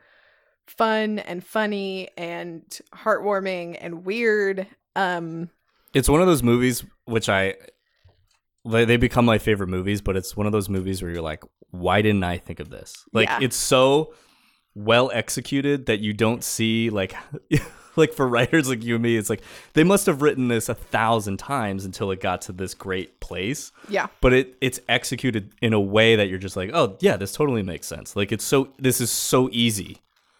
fun and funny and heartwarming and weird. Um It's one of those movies which I they they become my favorite movies, but it's one of those movies where you're like, why didn't I think of this? Like Yeah. it's so well executed that you don't see like like for writers like you and me, it's like they must have written this a thousand times until it got to this great place. Yeah. But it it's executed in a way that you're just like, oh yeah, this totally makes sense. Like it's so this is so easy.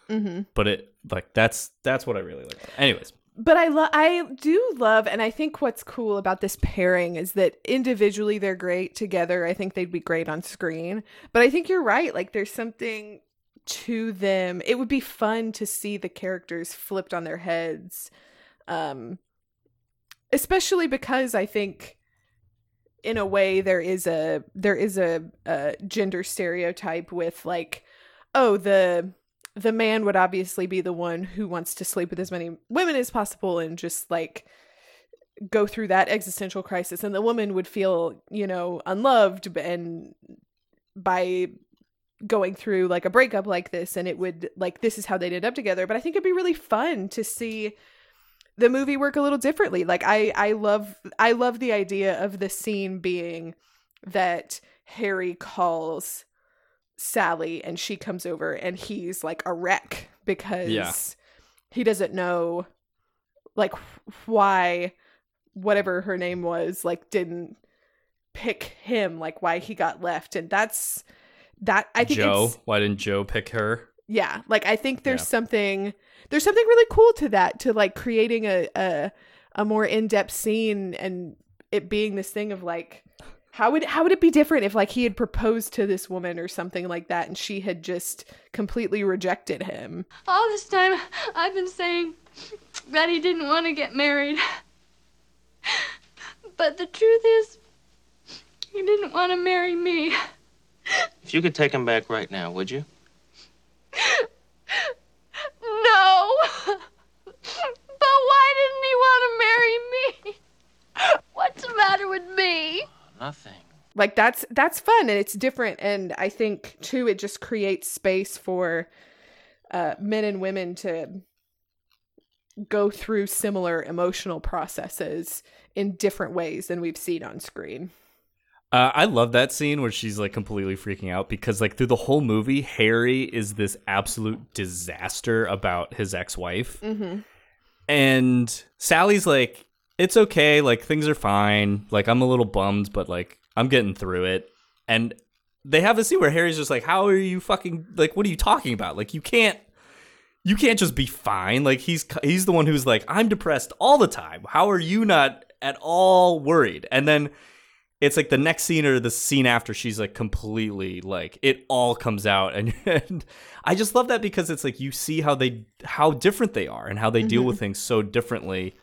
Mhm. But it like that's that's what I really like. Anyways, but I love I do love and I think what's cool about this pairing is that individually they're great together. I think they'd be great on screen. But I think you're right. Like there's something to them. It would be fun to see the characters flipped on their heads. Um especially because I think in a way there is a there is a, a gender stereotype with like oh the the man would obviously be the one who wants to sleep with as many women as possible and just like go through that existential crisis. And the woman would feel you know unloved and by going through like a breakup like this and it would like this is how they'd end up together. But i think it'd be really fun to see the movie work a little differently. Like i i love i love the idea of the scene being that harry calls Sally and she comes over and he's like a wreck because Yeah. he doesn't know like why whatever her name was like didn't pick him like why he got left and that's that I think Joe, it's why didn't Joe pick her? yeah like I think there's Yeah. something there's something really cool to that to like creating a a, a more in-depth scene and it being this thing of like how would how would it be different if like he had proposed to this woman or something like that and she had just completely rejected him All this time, I've been saying that he didn't want to get married. But the truth is, he didn't want to marry me. If you could take him back right now, would you? No! But why didn't he want to marry me? What's the matter with me? Nothing. like that's that's fun and it's different and i think too it just creates space for uh men and women to go through similar emotional processes in different ways than we've seen on screen Uh, I love that scene where she's like completely freaking out because like through the whole movie, Harry is this absolute disaster about his ex-wife, mm-hmm. and Sally's like, "It's okay, like things are fine. Like I'm a little bummed, but like I'm getting through it." And they have a scene where Harry's just like, "How are you fucking like? What are you talking about? Like you can't." You can't just be fine. Like he's he's the one who's like, I'm depressed all the time. How are you not at all worried? And then it's like the next scene or the scene after she's like completely like it all comes out and, and i just love that because it's like you see how they how different they are and how they deal Mhm. with things so differently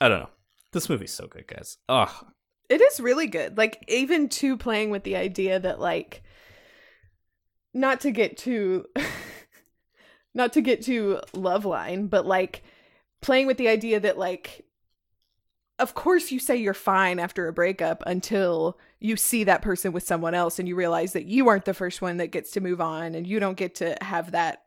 i don't know. This movie's so good guys. Oh It is really good. Like even to playing with the idea that like not to get too not to get too love line, but like playing with the idea that like of course you say you're fine after a breakup until you see that person with someone else and you realize that you aren't the first one that gets to move on and you don't get to have that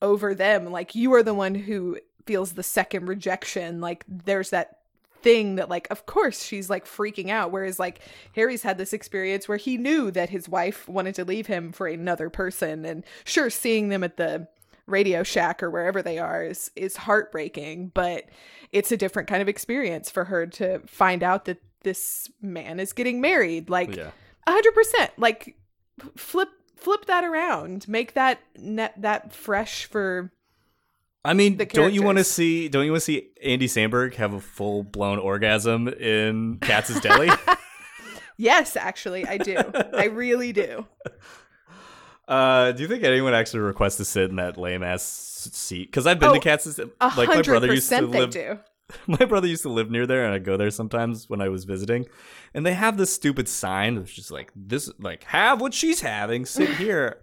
over them. Like you are the one who feels the second rejection like there's that thing that like of course she's like freaking out whereas like harry's had this experience where he knew that his wife wanted to leave him for another person and sure seeing them at the radio shack or wherever they are is is heartbreaking but it's a different kind of experience for her to find out that this man is getting married like yeah. 100% like flip flip that around make that net that fresh for i mean don't you want to see don't you want to see andy samberg have a full-blown orgasm in katz's deli? Yes actually i do. I really do. Uh do you think anyone actually requests to sit in that lame ass seat? Because i've been Oh, to katz's like my brother used to hundred percent they live do. my brother used to live near there and I'd go there sometimes when I was visiting. And they have this stupid sign that's just like this like have what she's having, sit here.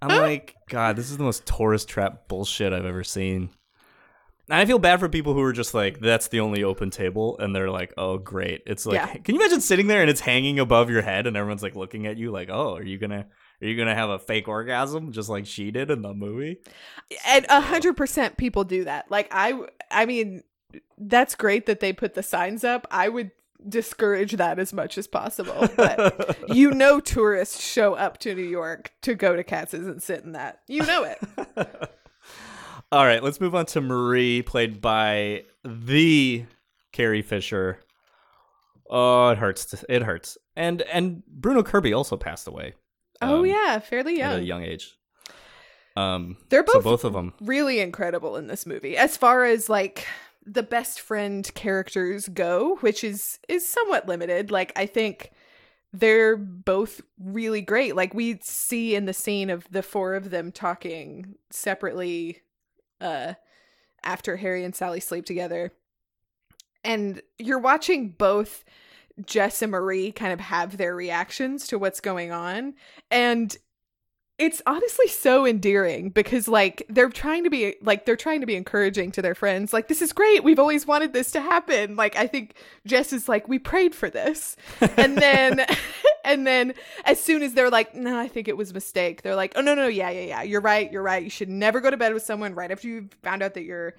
I'm like, God, this is the most tourist trap bullshit I've ever seen. And I feel bad for people who are just like, that's the only open table, and they're like, oh great. It's like, Yeah. can you imagine sitting there and it's hanging above your head, and everyone's like looking at you, like, oh, are you gonna are you gonna have a fake orgasm just like she did in the movie? and a hundred percent people do that. Like I, I mean, that's great that they put the signs up. I would discourage that as much as possible. But you know, tourists show up to New York to go to Katz's and sit in that. You know it. All right, let's move on to Marie, played by the Carrie Fisher. Oh, it hurts. To, it hurts. And and Bruno Kirby also passed away. oh um, yeah, fairly at a young. young age. Um, They're so both both of them. really incredible in this movie as far as like the best friend characters go which is is somewhat limited. Like i think they're both really great. Like we see in the scene of the four of them talking separately uh after harry and sally sleep together. And you're watching both jess and marie kind of have their reactions to what's going on. And it's honestly so endearing because like they're trying to be like they're trying to be encouraging to their friends like this is great. We've always wanted this to happen. Like i think jess is like we prayed for this. And then and then as soon as they're like no i think it was a mistake they're like oh no no yeah yeah yeah. You're right. You're right. You should never go to bed with someone right after you found out that your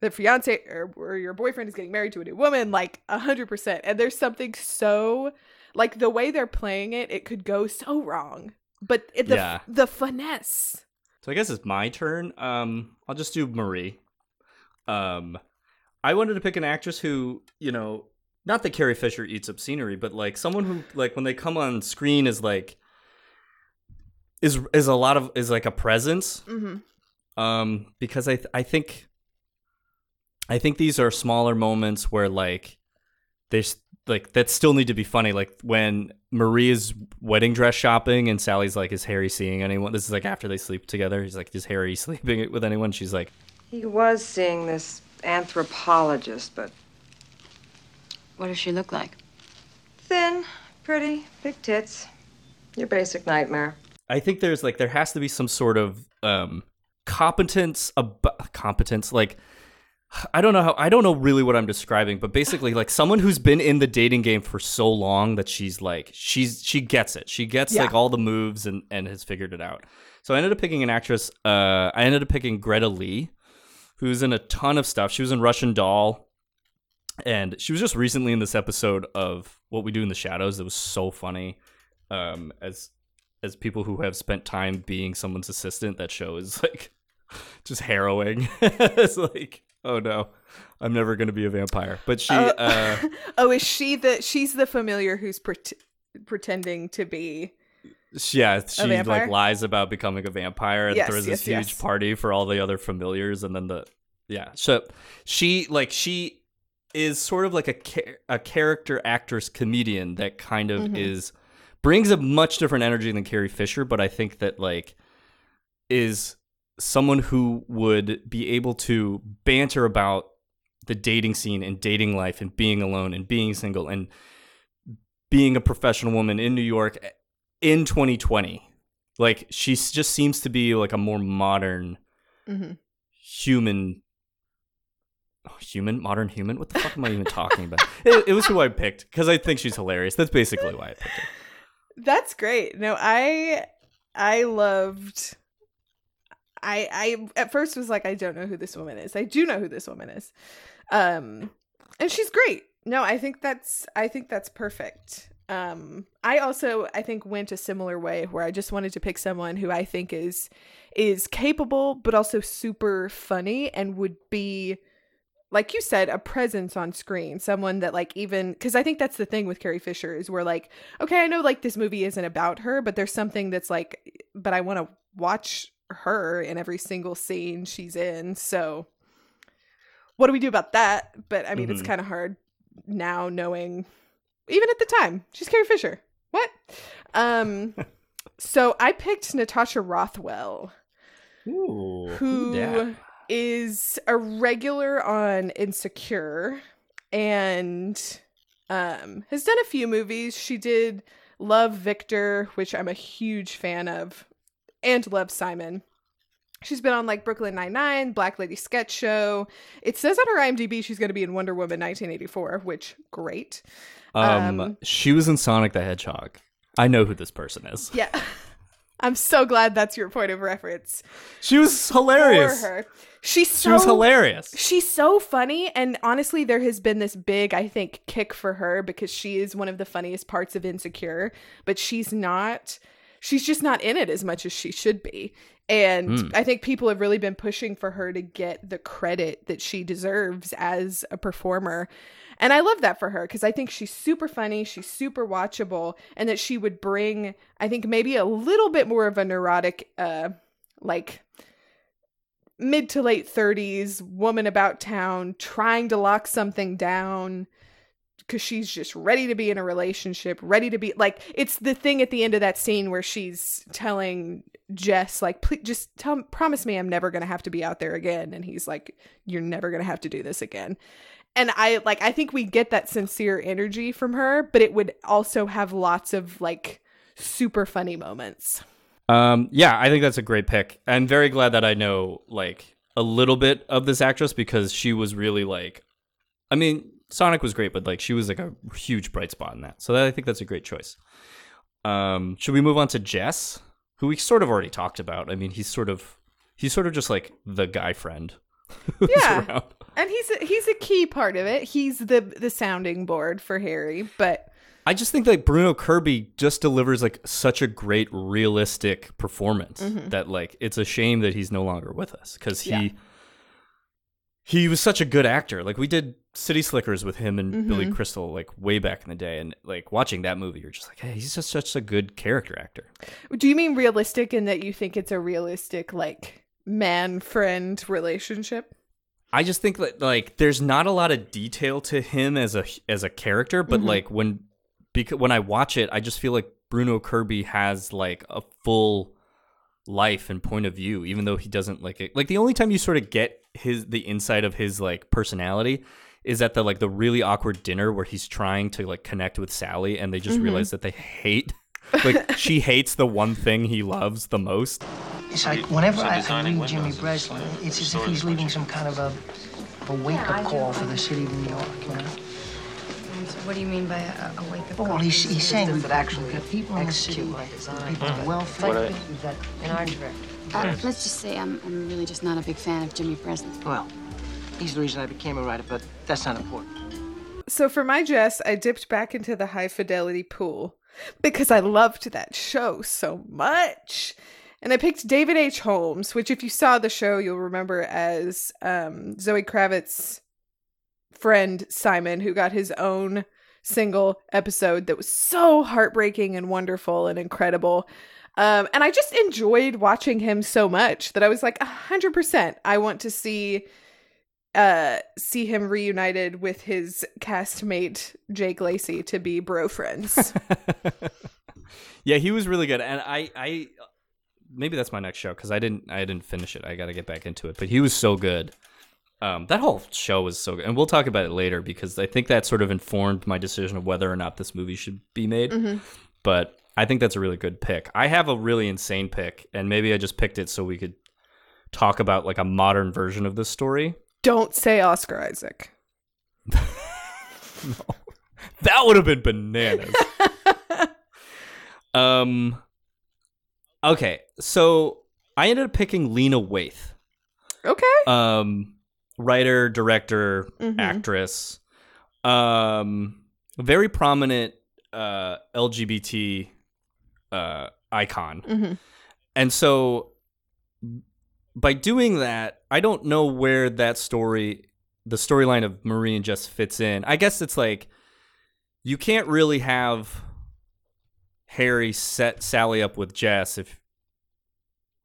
the fiance or, or your boyfriend is getting married to a new woman. Like a hundred percent. And there's something so like the way they're playing it it could go so wrong but it, the Yeah. the finesse So I guess it's my turn. Um, I'll just do Marie. Um, I wanted to pick an actress who, you know, not that Carrie Fisher eats up scenery, but like someone who, like, when they come on screen, is like, is is a lot of is like a presence. mm-hmm. Um, because I th- I think, I think these are smaller moments where like, there's like that still need to be funny. Like when Marie is wedding dress shopping and Sally's like, "Is Harry seeing anyone?" This is like after they sleep together. He's like, "Is Harry sleeping with anyone?" She's like, He was seeing this anthropologist, but What does she look like? thin, pretty, big tits. Your basic nightmare. I think there's like there has to be some sort of um competence ab- competence like I don't know how I don't know really what I'm describing, but basically like someone who's been in the dating game for so long that she's like she's she gets it. She gets Yeah. like all the moves and and has figured it out. So I ended up picking an actress uh I ended up picking Greta Lee who's in a ton of stuff. She was in Russian Doll and she was just recently in this episode of What We Do in the Shadows that was so funny. Um as as people who have spent time being someone's assistant, that show is like just harrowing. it's like, oh no, I'm never gonna be a vampire. But she, Oh. uh, oh is she the she's the familiar who's pret- pretending to be yeah, she like lies about becoming a vampire, and Yes, there was this yes, huge party for all the other familiars, and then the yeah. So she like she is sort of like a a character actress comedian that kind of Mhm. is brings a much different energy than Carrie Fisher, but I think that like is someone who would be able to banter about the dating scene and dating life and being alone and being single and being a professional woman in New York in 2020. Like she just seems to be like a more modern Mhm. human oh, human modern human what the fuck am i even talking about it, it was who i picked because i think she's hilarious that's basically why i picked her That's great. No, I I loved I I at first was like I don't know who this woman is. I do know who this woman is. Um and she's great. No, I think that's I think that's perfect. Um I also I think went a similar way where I just wanted to pick someone who I think is is capable but also super funny and would be like you said, a presence on screen, someone that like even because I think that's the thing with Carrie Fisher is we're like, okay, I know like this movie isn't about her, but there's something that's like, but I want to watch her in every single scene she's in. So, what do we do about that? But I mean, it's Mhm. kind of hard now knowing, even at the time, she's Carrie Fisher. What? Um, so I picked Natasha Rothwell Ooh, who is a regular on Insecure and um has done a few movies. She did Love Victor, which I'm a huge fan of, and Love Simon. She's been on like Brooklyn Nine Nine, Black Lady Sketch Show. It says on her IMDb she's going to be in Wonder Woman 1984, which great. Um, Um, she was in Sonic the Hedgehog. I know who this person is. Yeah. I'm so glad that's your point of reference. She was hilarious. For her. She's so She was hilarious. She's so funny and honestly there has been this big I think kick for her because she is one of the funniest parts of Insecure, but she's not she's just not in it as much as she should be. And Hmm. I think people have really been pushing for her to get the credit that she deserves as a performer. And I love that for her because I think she's super funny, she's super watchable, and that she would bring, I think, maybe a little bit more of a neurotic, uh, like mid to late 30s woman about town trying to lock something down because she's just ready to be in a relationship, ready to be like it's the thing at the end of that scene where she's telling Jess like please just tell promise me I'm never to have to be out there again and he's like you're never to have to do this again. And I like I think we get that sincere energy from her, but it would also have lots of like super funny moments. Um, yeah, I think that's a great pick. I'm very glad that I know like a little bit of this actress because she was really like, I mean, Sonic was great, but like she was like a huge bright spot in that. So that, I think that's a great choice. Um, should we move on to Jess, who we sort of already talked about? I mean, he's sort of he's sort of just like the guy friend. Yeah. around. And he's a, he's a key part of it. He's the the sounding board for Harry, but I just think that Bruno Kirby just delivers like such a great realistic performance Mhm. that like it's a shame that he's no longer with us because he Yeah. he was such a good actor. Like we did City Slickers with him and Billy Mhm. Crystal like way back in the day, and like watching that movie, you're just like, hey, he's just such a good character actor. do you mean realistic in that you think it's a realistic like man friend relationship? I just think that like there's not a lot of detail to him as a as a character, but Mhm. like when because when I watch it, I just feel like Bruno Kirby has like a full life and point of view, even though he doesn't like it. Like the only time you sort of get his the inside of his like personality is at the like the really awkward dinner where he's trying to like connect with Sally and they just Mhm. realize that they hate like she hates the one thing he loves the most. It's like whenever So I, I designing read Jimmy Breslin, it's as if he's leaving some kind of a, a wake-up call for the city of New York, you know? What do you mean by a, a wake-up Oh, call? well, he's, he's saying we've actually got people in the city, by design. people in What welfare, are- we've got An art director. Uh, let's just say I'm, I'm really just not a big fan of Jimmy Breslin. Well, he's the reason I became a writer, but that's not important. So for my Jess, I dipped back into the high fidelity pool because I loved that show so much. And I picked David H. Holmes, which if you saw the show, you'll remember as um, Zoe Kravitz's friend Simon, who got his own single episode that was so heartbreaking and wonderful and incredible. Um, and I just enjoyed watching him so much that I was like, hundred percent, I want to see uh see him reunited with his castmate Jake Lacy to be bro friends. yeah, he was really good, and I, I maybe that's my next show because I didn't, I didn't finish it. I got to get back into it, but he was so good. Um, that whole show was so good, and we'll talk about it later because I think that sort of informed my decision of whether or not this movie should be made. Mhm. But I think that's a really good pick. I have a really insane pick, and maybe I just picked it so we could talk about like a modern version of this story. Don't say Oscar Isaac. No. That would have been bananas. um Okay, so I ended up picking Lena Waithe. Okay. Um writer, director, Mhm. actress. Um very prominent uh LGBT uh icon. Mhm. And so by doing that, I don't know where that story, the storyline of Marie and Jess fits in. I guess it's like you can't really have Harry set Sally up with Jess if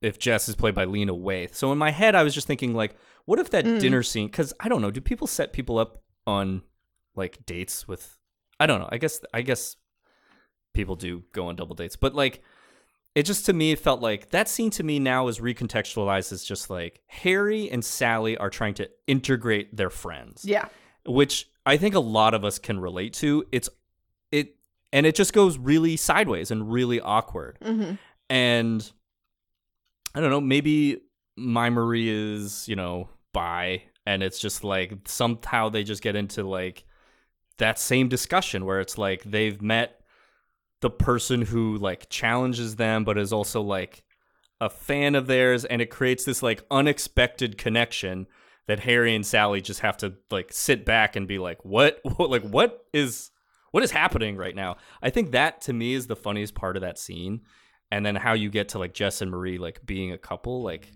if Jess is played by Lena Waithe. So in my head, I was just thinking like, what if that Mm. dinner scene? Because I don't know, do people set people up on like dates with? I don't know. I guess I guess people do go on double dates, but like it just to me felt like that scene to me now is recontextualized as just like Harry and Sally are trying to integrate their friends. Yeah. Which I think a lot of us can relate to. It's it and it just goes really sideways and really awkward. Mm-hmm. And I don't know, maybe my Marie is, you know, bi, and it's just like somehow they just get into like that same discussion where it's like they've met the person who like challenges them, but is also like a fan of theirs, and it creates this like unexpected connection that Harry and Sally just have to like sit back and be like, what, what like what is what is happening right now? I think that to me is the funniest part of that scene. And then how you get to like Jess and Marie like being a couple, like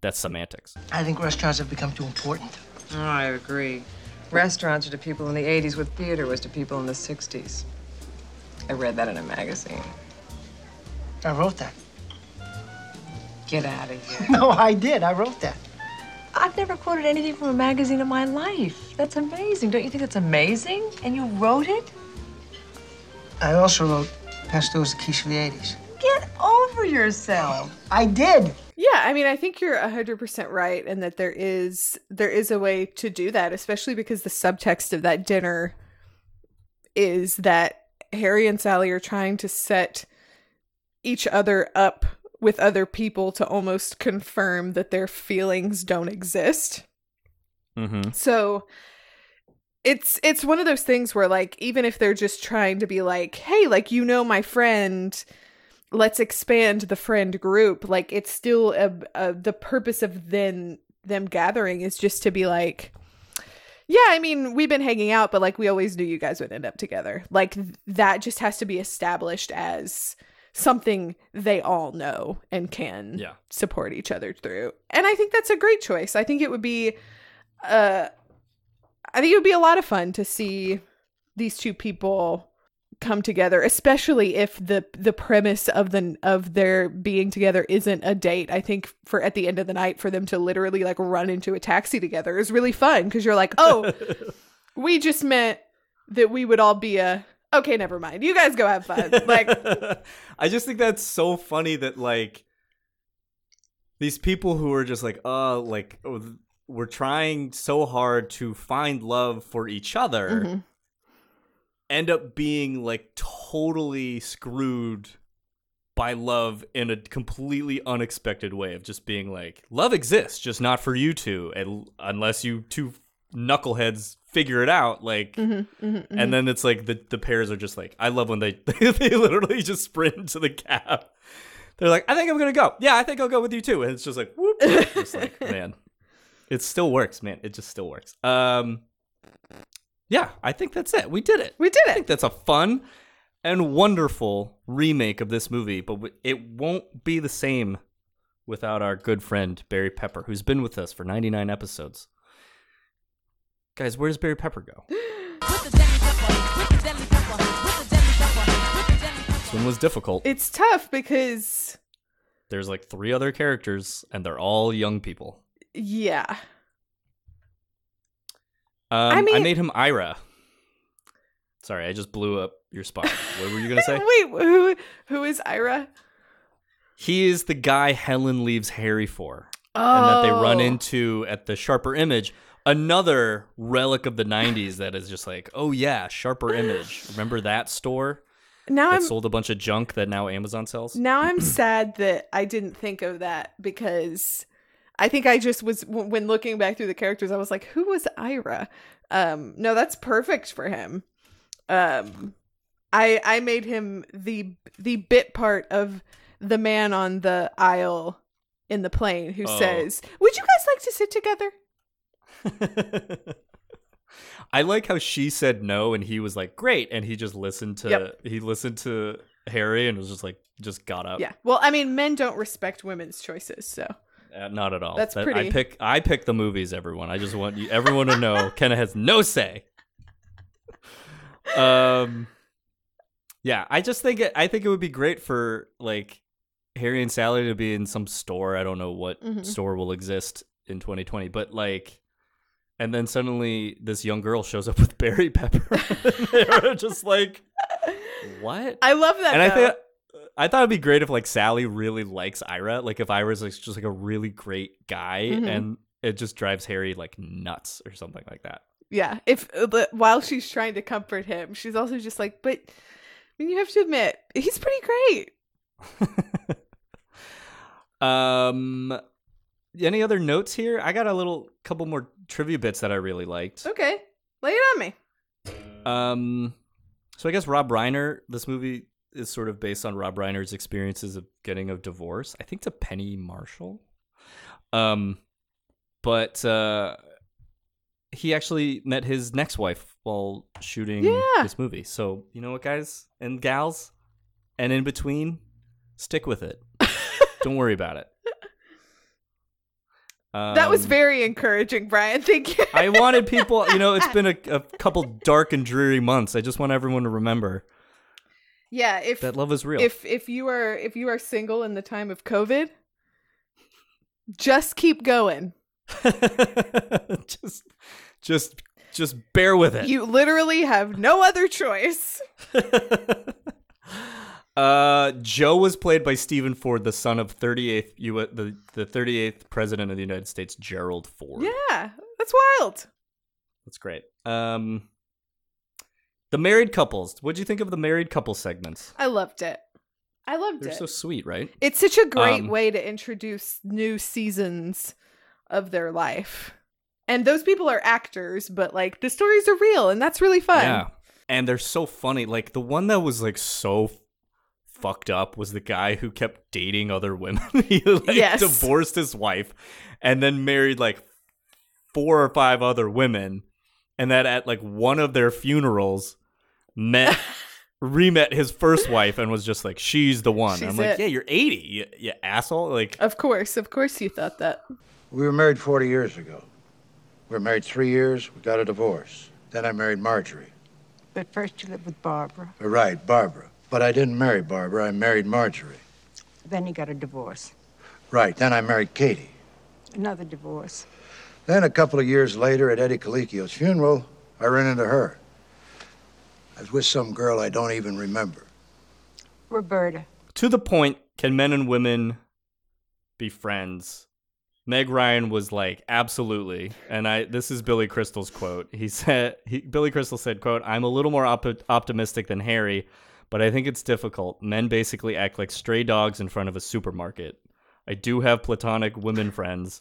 that's semantics. I think restaurants have become too important. Oh, I agree. Restaurants are to people in the 80s what theater was to people in the 60s. I read that in a magazine. I wrote that. Get out of here. No, I did. I wrote that. I've never quoted anything from a magazine in my life. That's amazing. Don't you think that's amazing? And you wrote it? I also wrote Pesto's the quiche of the 80s. Get over yourself. I did. Yeah, I mean, I think you're 100% right and that there is there is a way to do that, especially because the subtext of that dinner is that Harry and Sally are trying to set each other up with other people to almost confirm that their feelings don't exist. Mm-hmm. So it's it's one of those things where like even if they're just trying to be like, "Hey, like you know my friend, let's expand the friend group." Like it's still a, a the purpose of then them gathering is just to be like, "Yeah, I mean, we've been hanging out, but like we always knew you guys would end up together." Like that just has to be established as something they all know and can Yeah. support each other through. And I think that's a great choice. I think it would be uh I think it would be a lot of fun to see these two people come together, especially if the the premise of the of their being together isn't a date. I think for at the end of the night for them to literally like run into a taxi together is really fun because you're like, "Oh, we just meant that we would all be a okay, never mind. You guys go have fun." Like I just think that's so funny that like these people who are just like, uh, like oh, we're trying so hard to find love for each other, Mhm. End up being like totally screwed by love in a completely unexpected way of just being like, love exists, just not for you two, and unless you two knuckleheads figure it out, like. mhm, mhm, mhm. And then it's like the, the pairs are just like I love when they they literally just sprint into the cab. They're like, I think I'm gonna go. Yeah, I think I'll go with you too. And it's just like whoop. just like man, it still works, man. It just still works. Um, yeah, I think that's it. We did it. We did it. I think that's a fun and wonderful remake of this movie, but it won't be the same without our good friend Barry Pepper, who's been with us for 99 episodes. Guys, where does Barry Pepper go? This one was difficult. It's tough because There's like three other characters, and they're all young people. yeah. Um, I, mean- made him Ira. Sorry, I just blew up your spot. What were you gonna say? Wait, who who is Ira? he is the guy Helen leaves Harry for, and that they run Oh. into at the Sharper Image. Another relic of the '90s that is just like, oh yeah, Sharper Image. Remember that store Now I'm sold a bunch of junk that now Amazon sells? now I'm sad that I didn't think of that because I think I just was when looking back through the characters I was like who was Ira? Um no that's perfect for him. Um I I made him the the bit part of the man on the aisle in the plane who Oh. says, "Would you guys like to sit together?" I like how she said no, and he was like, "Great," and he just listened to Yep. he listened to Harry and was just like, just got up. Yeah. Well, I mean, men don't respect women's choices, so Uh, not at all. That's That- pretty- I pick I pick the movies. Everyone, I just want you, everyone to know Kenna has no say. Um, yeah, I just think it, I think it would be great for like Harry and Sally to be in some store. I don't know what Mhm. store will exist in 2020, but like, and then suddenly this young girl shows up with Barry Pepper. and they're just like, what? I love that. and I think I thought it'd be great if like Sally really likes Ira. Like if Ira's like just like a really great guy Mhm. and it just drives Harry like nuts or something like that. Yeah, if uh, but while she's trying to comfort him, she's also just like, but I mean, you have to admit, he's pretty great. Um any other notes here? I got a little couple more trivia bits that I really liked. Okay, lay it on me. Um, so I guess Rob Reiner. This movie is sort of based on Rob Reiner's experiences of getting a divorce. I think to Penny Marshall. Um, but uh, he actually met his next wife while shooting Yeah. this movie. So you know what, guys and gals, and in between, stick with it. Don't worry about it. that was Um, very encouraging, Brian. Thank you. I wanted people, you know, it's been a, a couple dark and dreary months. I just want everyone to remember yeah, if that love is real. if if you are if you are single in the time of COVID, just keep going. just, just, just bear with it. You literally have no other choice. uh, Joe was played by Steven Ford, the son of 38th U. the the 38th president of the United States, Gerald Ford. Yeah, that's wild. That's great. Um, the married couples. What'd you think of the married couple segments? I loved it. I loved it. They're so sweet, right? It's such a great Um, way to introduce new seasons of their life. And those people are actors, but like the stories are real and that's really fun. Yeah. And they're so funny. Like the one that was like so fucked up was the guy who kept dating other women. he like Yes. divorced his wife and then married like four or five other women and that at like one of their funerals met re-met his first wife and was just like she's the one. She's I'm like, it. "Yeah, you're 80, you, you asshole." Like Of course, of course you thought that. We were married 40 years ago. We were married three years. We got a divorce. Then I married Marjorie. But first you lived with Barbara. Right, Barbara. But I didn't marry Barbara. I married Marjorie. Then you got a divorce. Right. Then I married Katie. Another divorce. Then a couple of years later at Eddie Colicchio's funeral, I ran into her. I was with some girl I don't even remember. Roberta. to the point, can men and women be friends? Meg Ryan was like, absolutely. And I this is Billy Crystal's quote. He said he, Billy Crystal said, quote, I'm a little more op- optimistic than Harry, but I think it's difficult. Men basically act like stray dogs in front of a supermarket. I do have platonic women friends,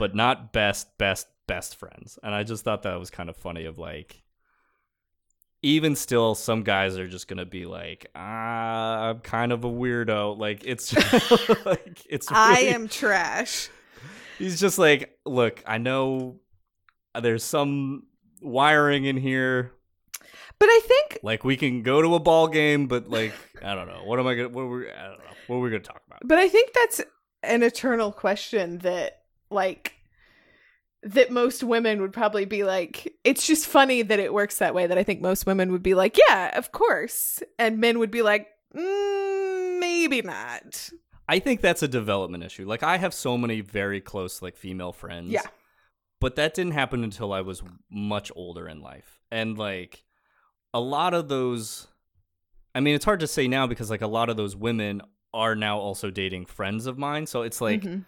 but not best, best, best friends. And I just thought that was kind of funny of like even still some guys are just gonna be like ah i'm kind of a weirdo. Like it's like it's I am trash. he's just like look i know there's some wiring in here. But I think like we can go to a ball game but like i don't know. What am i gonna what we i don't know. What are we gonna talk about? But I think that's an eternal question that like that most women would probably be like it's just funny that it works that way that I think most women would be like, yeah, of course. And men would be like, mm, maybe not. i think that's a development issue like i have so many very close like female friends Yeah. but that didn't happen until I was much older in life. And like a lot of those I mean, it's hard to say now because like a lot of those women are now also dating friends of mine. So it's like Mhm.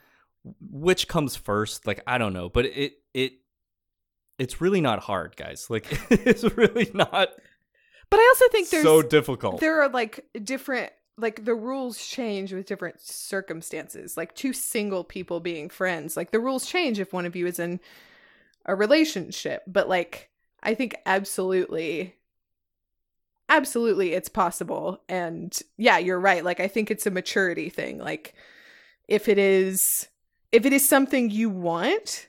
Which comes first? Like I don't know, but it it it's really not hard, guys. Like it's really not But I also think there's so difficult. There are like different like the rules change with different circumstances. Like two single people being friends, like the rules change if one of you is in a relationship. But like I think absolutely absolutely it's possible. And yeah, you're right. Like I think it's a maturity thing. Like if it is if it is something you want,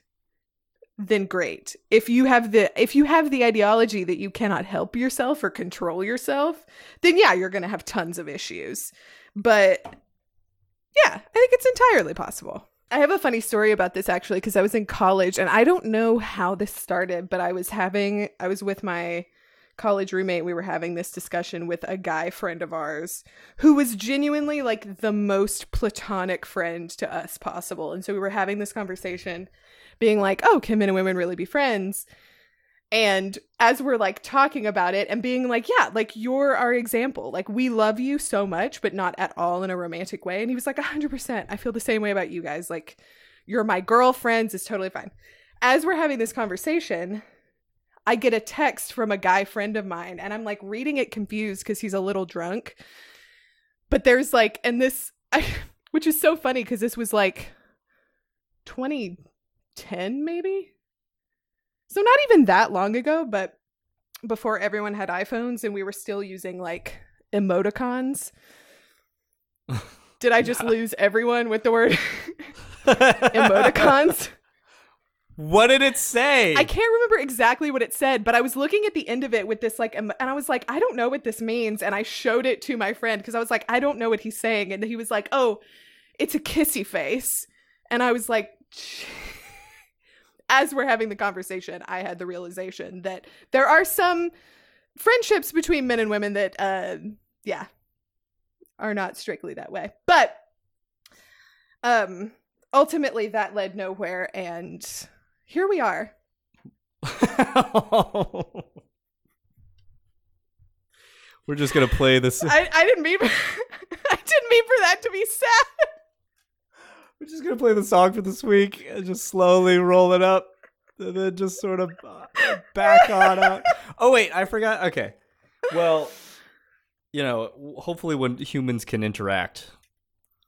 then great. If you have the if you have the ideology that you cannot help yourself or control yourself, then yeah, you're going to have tons of issues. But yeah, I think it's entirely possible. I have a funny story about this actually because I was in college and I don't know how this started, but I was having I was with my college roommate. We were having this discussion with a guy friend of ours who was genuinely like the most platonic friend to us possible. And so we were having this conversation being like, "Oh, can men and women really be friends?" And as we're like talking about it and being like, yeah, like you're our example. Like we love you so much, but not at all in a romantic way. And he was like, 100%. I feel the same way about you guys. Like you're my girlfriends. It's totally fine. As we're having this conversation, I get a text from a guy friend of mine and I'm like reading it confused because he's a little drunk. But there's like, and this, I, which is so funny because this was like 2010 maybe. So not even that long ago, but before everyone had iPhones and we were still using like emoticons. Did I just lose everyone with the word emoticons? What did it say? I can't remember exactly what it said, but I was looking at the end of it with this like, and I was like, I don't know what this means, and I showed it to my friend because I was like, I don't know what he's saying, and he was like, Oh, it's a kissy face, and I was like, as we're having the conversation, I had the realization that there are some friendships between men and women that, uh, yeah, are not strictly that way, but um, ultimately that led nowhere, and here we are. We're just gonna play this. I, I didn't mean I didn't mean for that to be sad. We're just gonna play the song for this week and just slowly roll it up, and then just sort of uh, back on out. Oh wait, I forgot. Okay, well, you know, hopefully when humans can interact,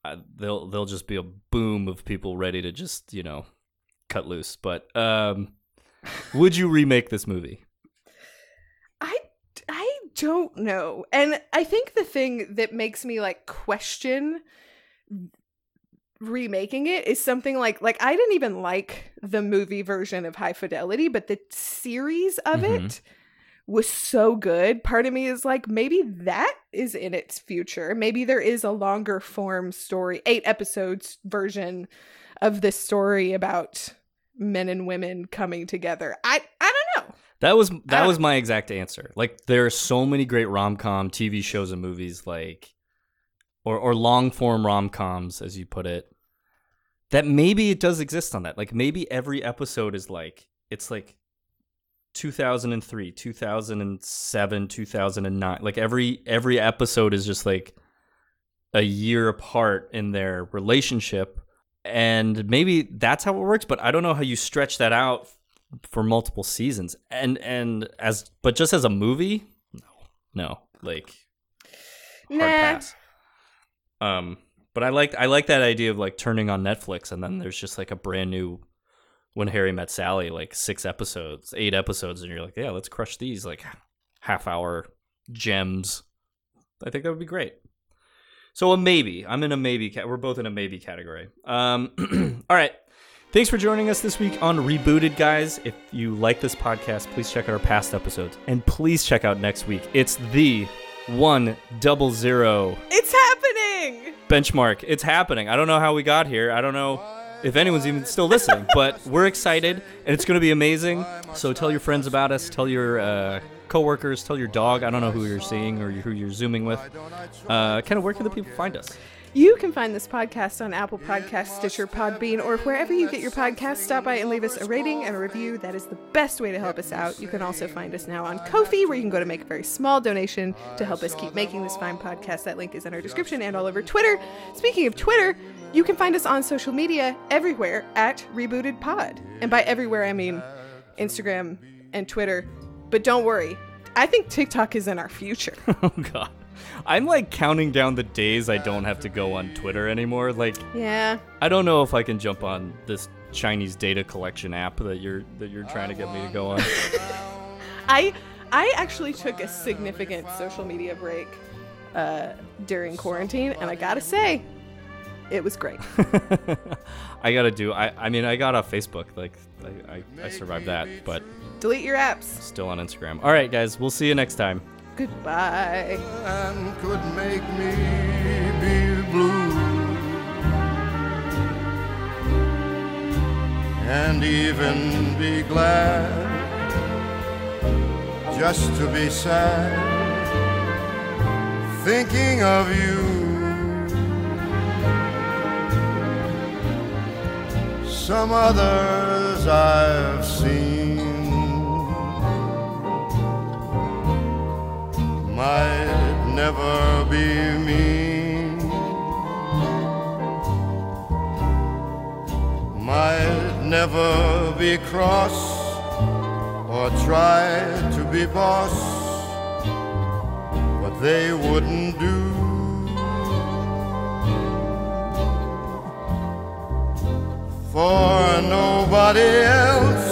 uh, they'll they'll just be a boom of people ready to just you know cut loose. But um, would you remake this movie? I I don't know. And I think the thing that makes me like question remaking it is something like like I didn't even like the movie version of High Fidelity, but the series of Mhm. it was so good. Part of me is like maybe that is in its future. Maybe there is a longer form story, 8 episodes version of this story about men and women coming together. I I don't know. That was that was my exact answer. Like there are so many great rom com TV shows and movies, like or or long form rom coms, as you put it. That maybe it does exist on that. Like maybe every episode is like it's like 2003, 2007, 2009. Like every every episode is just like a year apart in their relationship and maybe that's how it works but i don't know how you stretch that out for multiple seasons. And and as but just as a movie no no like hard Nah. pass. Um but i like i like that idea of like turning on netflix and then there's just like a brand new when harry met sally like six episodes eight episodes and you're like yeah let's crush these like half hour gems. I think that would be great so a maybe. I'm in a maybe. Ca- we're both in a maybe category. Um, all right. Thanks for joining us this week on Rebooted, guys. If you like this podcast, please check out our past episodes, and please check out next week. It's the one double zero It's happening. benchmark. It's happening. I don't know how we got here. I don't know if anyone's even still listening, but we're excited, and it's going to be amazing. So tell your friends about us. Tell your uh, coworkers. Tell your dog. I don't know who you're seeing or who you're zooming with. Uh, kind of where can the people find us? You can find this podcast on Apple Podcasts, Stitcher, Podbean, or wherever you get your podcasts. Stop by and leave us a rating and a review. That is the best way to help us out. You can also find us now on Ko-fi, where you can go to make a very small donation to help us keep making this fine podcast. That link is in our description and all over Twitter. Speaking of Twitter, you can find us on social media everywhere at Rebooted Pod. And by everywhere, I mean Instagram and Twitter. But don't worry, I think TikTok is in our future. oh god. I'm like counting down the days I don't have to go on Twitter anymore. Like yeah. I don't know if I can jump on this Chinese data collection app that you're that you're trying to get me to go on. I I actually took a significant social media break uh, during quarantine, and I gotta say, it was great. I gotta do. I I mean I got off Facebook. Like I, I, I survived that, but Delete your apps. still on Instagram. All right, guys. We'll see you next time. Goodbye. And could make me be blue. And even be glad just to be sad, thinking of you. Some others I've seen might never be mean, might never be cross or try to be boss, but they wouldn't do. For nobody else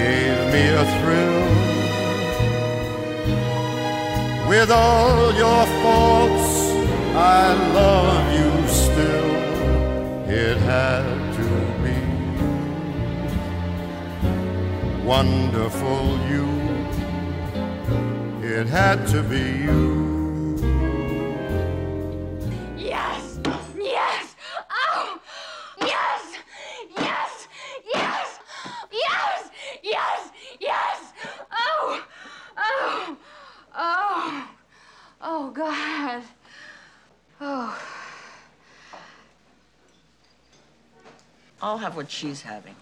gave me a thrill. With all your faults, I love you still. It had to be wonderful you. It had to be you. God. Oh. I'll have what she's having.